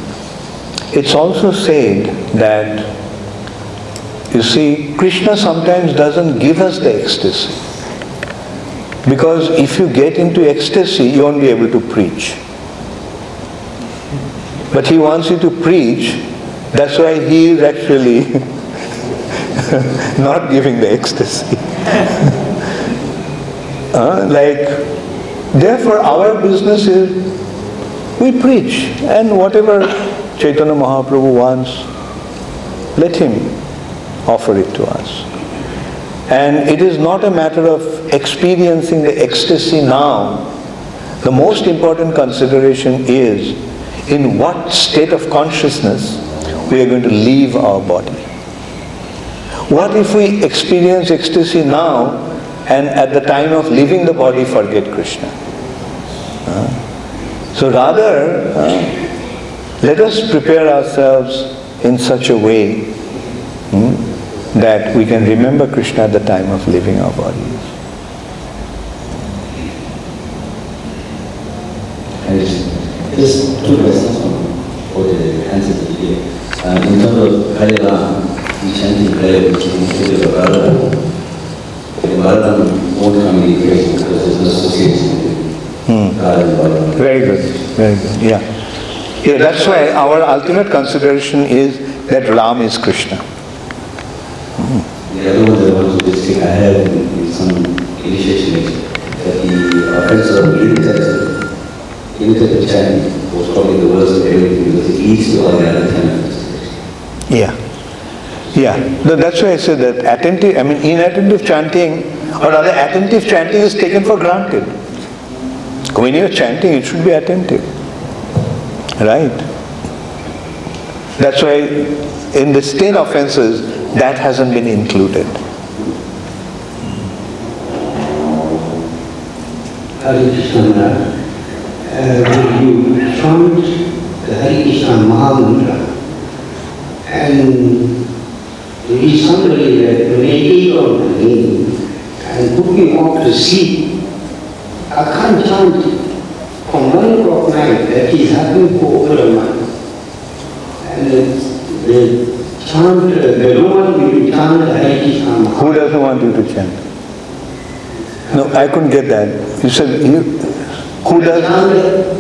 it's also said that, you see, Krishna sometimes doesn't give us the ecstasy. Because if you get into ecstasy, you won't be able to preach. But he wants you to preach, that's why he is actually not giving the ecstasy. Uh, like, therefore, our business is we preach, and whatever Chaitanya Mahaprabhu wants, let him offer it to us. And it is not a matter of experiencing the ecstasy now. The most important consideration is in what state of consciousness we are going to leave our body. What if we experience ecstasy now and at the time of leaving the body forget Krishna? Uh, so rather, uh, let us prepare ourselves in such a way hmm, that we can remember Krishna at the time of leaving our bodies. And just two questions for the answers here. Uh, in terms of Hare we chanting Hare instead of Radha. The Balaram won't come in the because there's no association with God. Very good, very good, yeah. Yeah, that's why our ultimate consideration is that Ram is Krishna. The other ones I want to just take, I had in, in some initiation that the offense of imitative, imitative chanting was probably the worst of everything because it leads to all the other ten offenses. Yeah. Yeah. No, that's why I said that attentive, I mean, inattentive chanting, or rather attentive chanting is taken for granted. When you're chanting, it should be attentive. Right? That's why in the ten offenses, that hasn't been included. Uh, when you chant the Hare Krishna Mahamantra, and some somebody that donated on money and put me off to sleep, I can't chant from one o'clock night that is happening for over a month. And the, the chant, the Roman will chant Hare Who doesn't want you to chant? No, I couldn't get that. You said you, who does?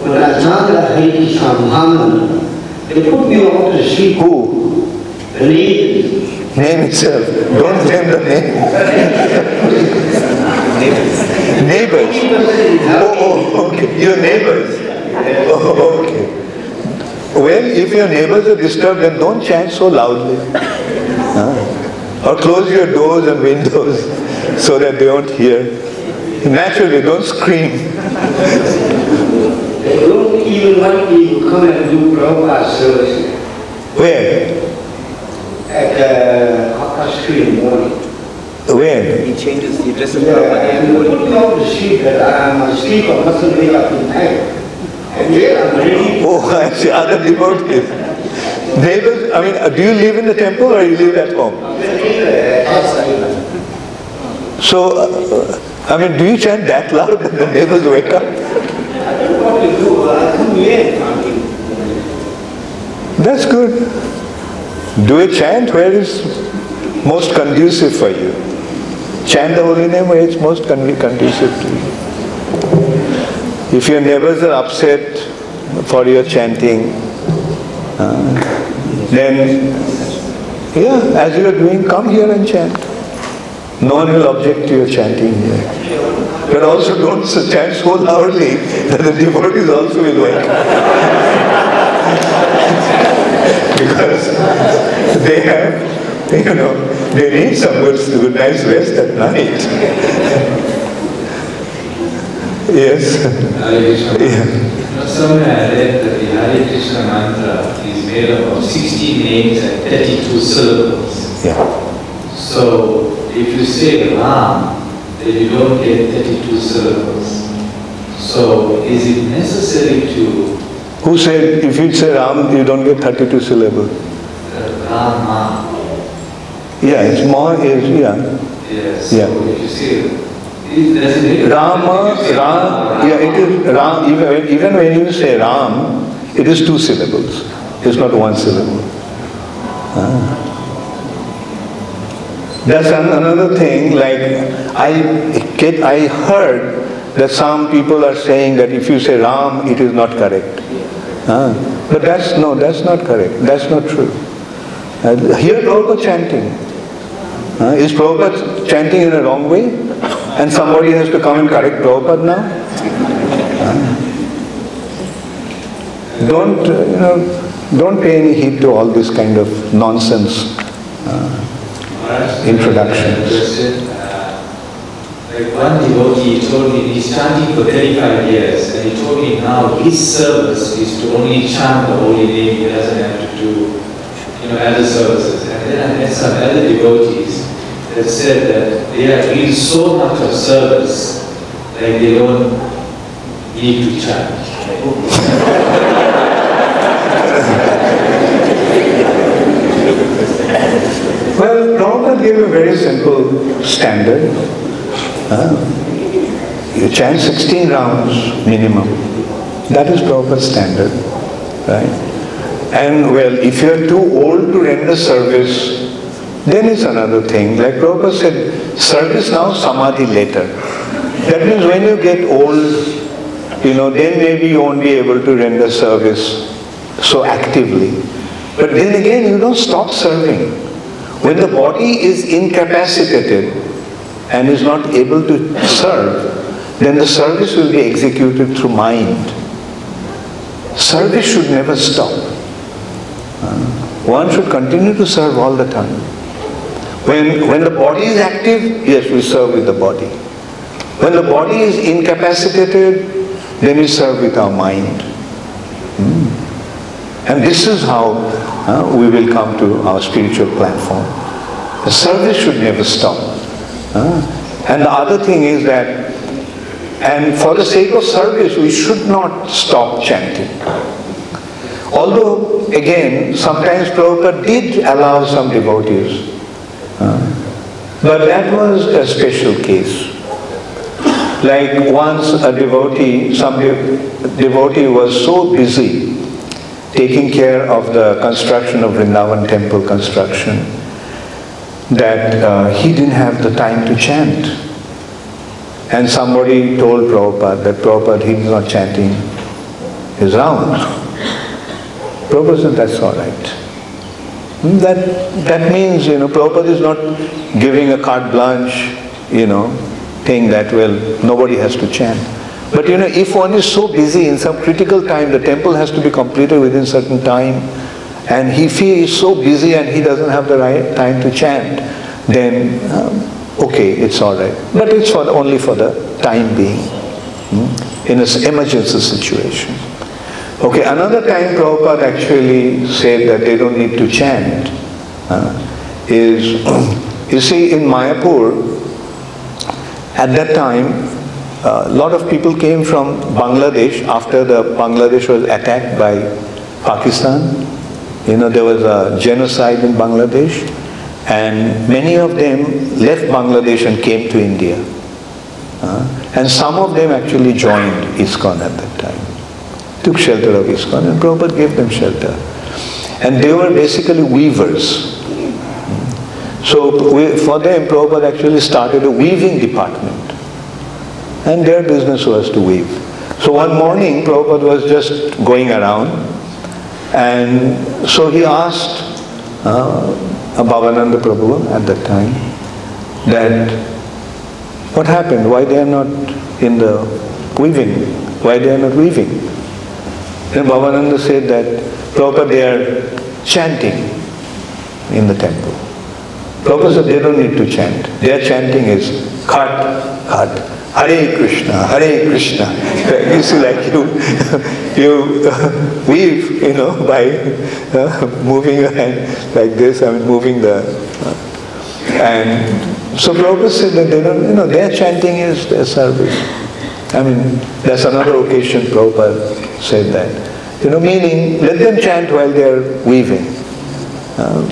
When I chant Hare Krishna they put me off to sleep. Who? The. Name itself. Don't name the name. Neighbors. Oh, oh, okay. Your neighbors. Oh, okay. Well, if your neighbors are disturbed, then don't chant so loudly. Huh? Or close your doors and windows so that they don't hear. Naturally, don't scream. They don't even want me to come and do Prabhupada service Where? at uh, half past three in the morning. Where? He changes, he dresses Yeah, Prabhupada and every they morning. put me off to sleep that I am asleep, I mustn't wake up in time. And there I'm ready. Oh, I see, other devotees. Neighbors, I mean, uh, do you live in the temple or you live at home? So, uh, I mean, do you chant that loud that the neighbors wake up? I don't know what to do, I come here chanting. That's good. Do a chant where is most conducive for you. Chant the holy name where it's most conducive to you. If your neighbors are upset for your chanting, uh, then, yeah, as you are doing, come here and chant. No one will object to your chanting here. But also don't chant so loudly that the devotees also will wake because they have, you know, they need some good, good nice rest at night. yes. Hare Krishna. Yeah. Now, Somewhere I read that the Hare Krishna mantra is made up of 16 names and 32 syllables. Yeah. So if you say Ram, then you don't get 32 syllables. So is it necessary to Who said if you say Ram, you don't get 32 syllables? uh, Rama? Yeah, it's more, is, yeah. Yes. Yeah. So if you say, it doesn't it? Rama, if you say Ram, yeah, it is, Ram, even, even when you say Ram, it is two syllables. It's not one syllable. Ah. That's an- another thing, like, I get, I heard that some people are saying that if you say Ram, it is not correct. Ah. But that's, no, that's not correct. That's not true. Uh, Here Prabhupada chanting. Uh, is Prabhupada chanting in a wrong way? And somebody has to come and correct Prabhupada now? Uh, Don't, uh, you know, don't pay any heed to all this kind of nonsense. Maharaj, Introductions. uh, Like one devotee told me, he's chanting for 35 years, and he told me now his service is to only chant the holy name, he doesn't have to do, you know, other services. And then I met some other devotees that said that they are doing so much of service, that they don't need to chant. Well, Prabhupada gave a very simple standard. Uh, You chant 16 rounds minimum. That is Prabhupada's standard, right? And well, if you are too old to render service, then it's another thing. Like Prabhupada said, service now, samadhi later. That means when you get old, you know, then maybe you won't be able to render service so actively. But then again, you don't stop serving. When the body is incapacitated and is not able to serve, then the service will be executed through mind. Service should never stop. One should continue to serve all the time. When, when the body is active, yes, we serve with the body. When the body is incapacitated, then we serve with our mind. Hmm. And this is how uh, we will come to our spiritual platform. The service should never stop. Uh, and the other thing is that, and for the sake of service, we should not stop chanting. Although, again, sometimes Prabhupada did allow some devotees But that was a special case. Like once a devotee, some devotee was so busy taking care of the construction of Vrindavan temple construction that uh, he didn't have the time to chant. And somebody told Prabhupada that Prabhupada, he's not chanting his rounds. Prabhupada said, that's all right. That, that means, you know, Prabhupada is not giving a carte blanche, you know, thing that, well, nobody has to chant. But you know, if one is so busy in some critical time, the temple has to be completed within certain time, and he feels so busy and he doesn't have the right time to chant, then um, okay, it's all right. But it's for only for the time being, hmm, in an emergency situation. Okay, another time Prabhupada actually said that they don't need to chant uh, is, you see, in Mayapur, at that time, a lot of people came from Bangladesh after the Bangladesh was attacked by Pakistan. You know, there was a genocide in Bangladesh, and many of them left Bangladesh and came to India. Uh, and some of them actually joined ISKCON at that time, took shelter of ISKCON, and Prabhupada gave them shelter. And they were basically weavers. So we, for them, Prabhupada actually started a weaving department. And their business was to weave. So one morning, Prabhupada was just going around, and so he asked uh, Bhavananda Prabhu at that time that what happened? Why they are not in the weaving? Why they are not weaving? Then Bhavananda said that Prabhupada they are chanting in the temple. Prabhupada said they don't need to chant. Their chanting is khat, khat. Hare Krishna, Hare Krishna. You see, like you, you uh, weave, you know, by uh, moving your hand like this, I mean, moving the. Uh, and so Prabhupada said that they don't, you know, their chanting is their service. I mean, that's another occasion Prabhupada said that. You know, meaning, let them chant while they are weaving. Um,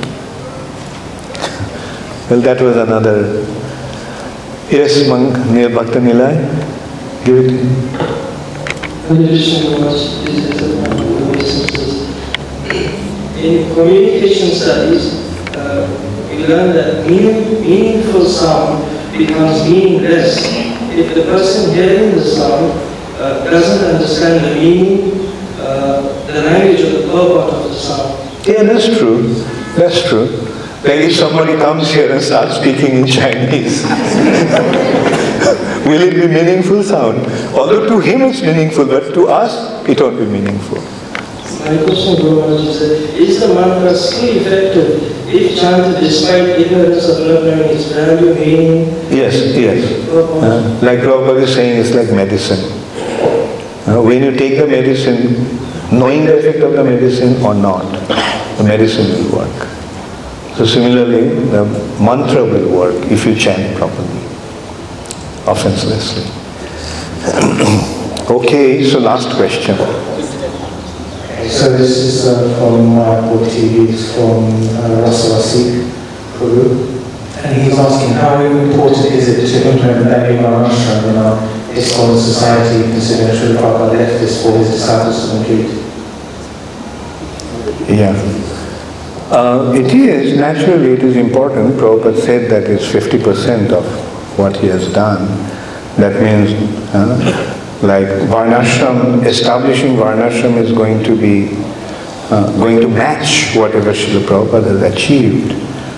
well, that was another Yes, monk near Bhakta Nilay. Give it. In communication studies, uh, we learn that meaning, meaningful sound becomes meaningless if the person hearing the sound uh, doesn't understand the meaning, uh, the language or the purport of the sound. Yeah, that's true. That's true. Like if somebody comes here and starts speaking in Chinese, will it be meaningful sound? Although to him it's meaningful, but to us it won't be meaningful. My question, Guru is the mantra still effective if chanted despite ignorance of not knowing its value, meaning? Yes, yes. Uh, like Prabhupada is saying, it's like medicine. Uh, when you take the medicine, knowing the effect of the medicine or not, the medicine will work. So similarly, the mantra will work if you chant properly, offenselessly. okay, so last question. So this is uh, from TV, it's from uh, Peru. And he's asking how important is it to implement Daivi Varnashram in our ISKCON society, considering Srila Prabhupada left this for his disciples to complete? Yeah. Uh, it is, naturally it is important. Prabhupada said that it's 50% of what he has done. That means, uh, like Varnashram, establishing Varnashram is going to be, uh, going to match whatever Srila Prabhupada has achieved.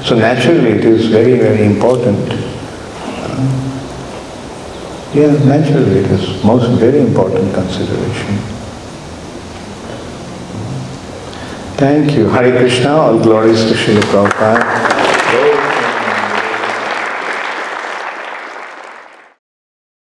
So naturally it is very, very important. Uh, yeah, naturally it is most very important consideration. Thank you. Hare Krishna, all glories to Srila Prabhupada.